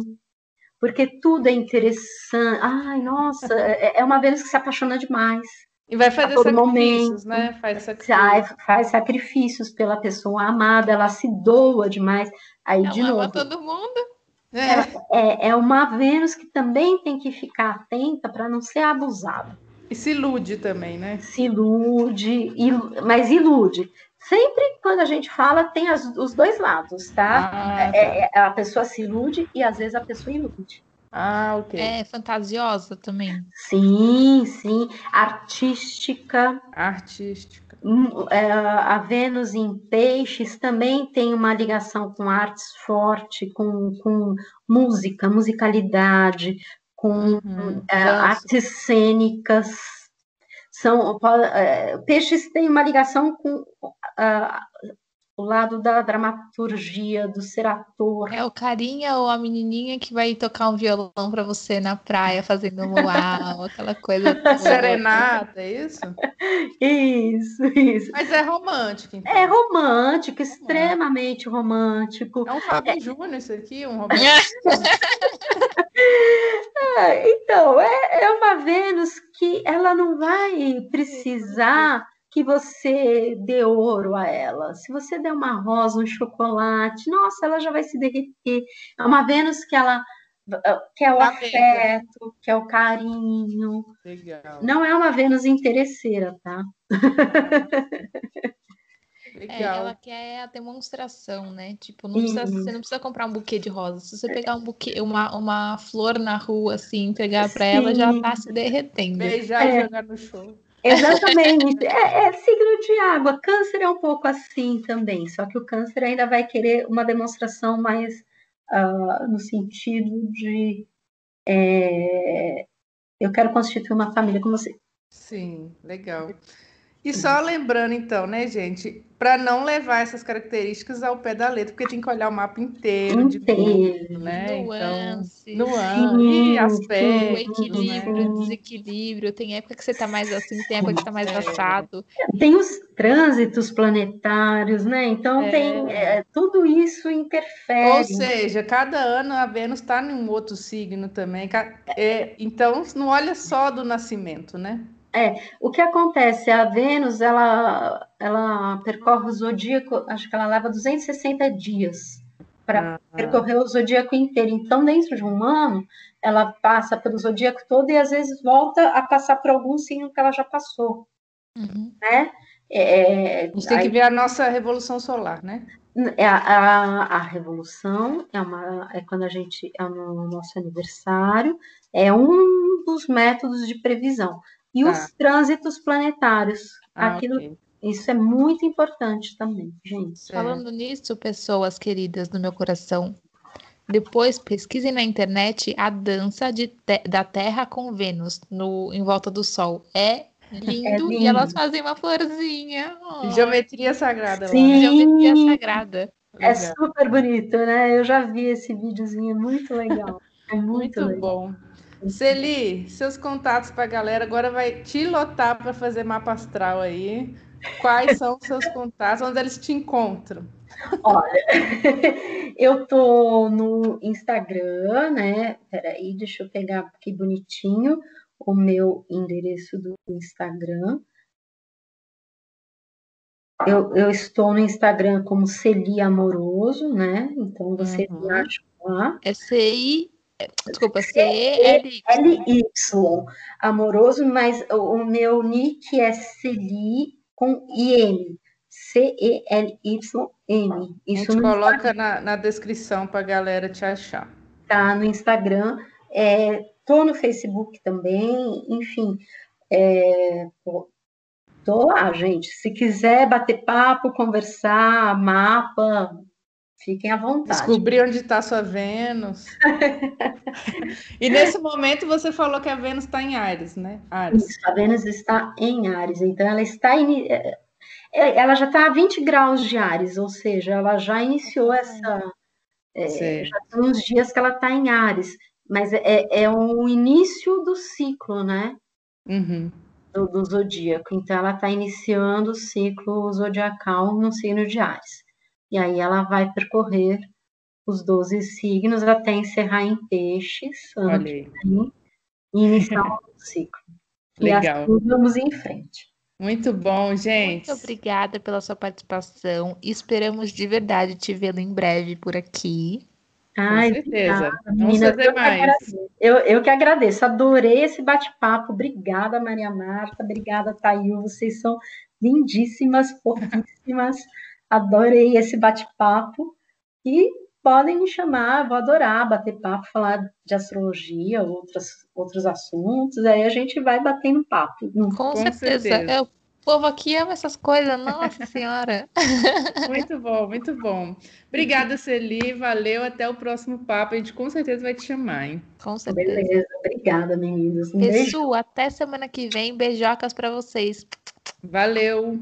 porque tudo é interessante. Ai, nossa, é, é uma Vênus que se apaixona demais. E vai fazer sacrifícios, momento. né? Faz sacrifícios. faz sacrifícios pela pessoa amada, ela se doa demais. Aí, ela de novo. todo mundo. É. é. É, uma Vênus que também tem que ficar atenta para não ser abusada. E se ilude também, né? Se ilude, il... mas ilude. Sempre quando a gente fala, tem as, os dois lados, tá? Ah, é, tá. É, é, a pessoa se ilude e às vezes a pessoa ilude. Ah, ok. É fantasiosa também. Sim, sim. Artística. Artística. Hum, é, a Vênus em Peixes também tem uma ligação com artes forte, com, com música, musicalidade, com uhum, é, artes cênicas. São, é, peixes tem uma ligação com o lado da dramaturgia, do ser ator. É o carinha ou a menininha que vai tocar um violão para você na praia, fazendo um luau, aquela coisa. Serenata, é isso? Isso, isso. Mas é romântico, então. É romântico, extremamente romântico. É um Fábio é... Júnior isso aqui, um romântico. ah, então, é, é uma Vênus que ela não vai precisar que você dê ouro a ela. Se você der uma rosa, um chocolate, nossa, ela já vai se derreter. É uma Vênus que ela que é o tá afeto, que é o carinho. Legal. Não é uma Vênus interesseira, tá? É, ela quer a demonstração, né? Tipo, não precisa, você não precisa comprar um buquê de rosas. Se você pegar um buquê, uma, uma flor na rua, assim, pegar para ela, já tá se derretendo. Beijar é. e jogar no show. Exatamente. É, é, signo de água. Câncer é um pouco assim também, só que o câncer ainda vai querer uma demonstração mais uh, no sentido de é, eu quero constituir uma família com você. Sim, legal. E só lembrando, então, né, gente, para não levar essas características ao pé da letra, porque tem que olhar o mapa inteiro, inteiro. de né? Nuance. Então, nuance, e aspecto, o equilíbrio, né? desequilíbrio. Tem época que você está mais assim, tem época que está mais é. assado. Tem os trânsitos planetários, né? Então é. tem é, tudo isso interfere. Ou seja, cada ano a Vênus está em um outro signo também. É, então não olha só do nascimento, né? É, o que acontece? A Vênus, ela, ela percorre o zodíaco, acho que ela leva 260 dias para ah, percorrer o zodíaco inteiro. Então, dentro de um ano, ela passa pelo zodíaco todo e às vezes volta a passar por algum signo que ela já passou. Uhum. Né? É, a gente tem aí, que ver a nossa revolução solar, né? É a, a, a, revolução é, uma, é quando a gente é no nosso aniversário, é um dos métodos de previsão. E tá. os trânsitos planetários. Ah, Aquilo, okay. Isso é muito importante também, gente. Falando é. nisso, pessoas queridas do meu coração, depois pesquisem na internet a dança de te da Terra com Vênus no, em volta do Sol. É lindo, é lindo. e elas fazem uma florzinha. Oh. Geometria sagrada. Sim. Lá. Geometria sagrada. É super bonito, né? Eu já vi esse videozinho, muito legal. É muito, muito legal. bom. Celi, seus contatos para a galera agora vai te lotar para fazer mapa astral aí. Quais são os seus contatos? Onde eles te encontram? Olha, eu tô no Instagram, né? Peraí, deixa eu pegar aqui bonitinho o meu endereço do Instagram. Eu, eu estou no Instagram como Celi Amoroso, né? Então você uhum. me acha lá. É C-I Desculpa, C-L-Y. Amoroso, mas o meu nick é Celi com IM. C-E-L-Y-M. Isso A gente coloca na, na, descrição para a galera te achar. Tá, no Instagram. É, tô no Facebook também, enfim. É, tô, tô lá, gente. Se quiser bater papo, conversar, mapa, Fiquem à vontade. Descobrir onde está sua Vênus. e nesse momento você falou que a Vênus está em Ares, né? Ares. Isso, a Vênus está em Ares. Então ela está in... É, é, ela já está a 20 graus de Ares, ou seja, ela já iniciou essa. É, já tem uns dias que ela está em Ares, mas é, é o início do ciclo, né? Uhum. Do, do zodíaco. Então ela está iniciando o ciclo zodiacal no signo de Ares. E aí ela vai percorrer os 12 signos até encerrar em peixes, ano e iniciar um ciclo. Legal. E assim vamos em frente. Muito bom, gente. Muito obrigada pela sua participação. Esperamos de verdade te vê-lo em breve por aqui. Ai, Com certeza. Obrigada, Vamos fazer eu mais. Que eu, eu que agradeço. Adorei esse bate-papo. Obrigada, Maria Marta. Obrigada, Thail. Vocês são lindíssimas, fofíssimas. Adorei esse bate-papo e podem me chamar, vou adorar bater papo, falar de astrologia, outros, outros assuntos, aí a gente vai batendo papo. Com, Com certeza. certeza. É, o povo aqui ama essas coisas, nossa senhora. muito bom, muito bom. Obrigada, Celi, valeu, até o próximo papo, a gente com certeza vai te chamar, hein? Com certeza. Beleza, obrigada, meninos. Um Pessoal, até semana que vem, beijocas para vocês. Valeu.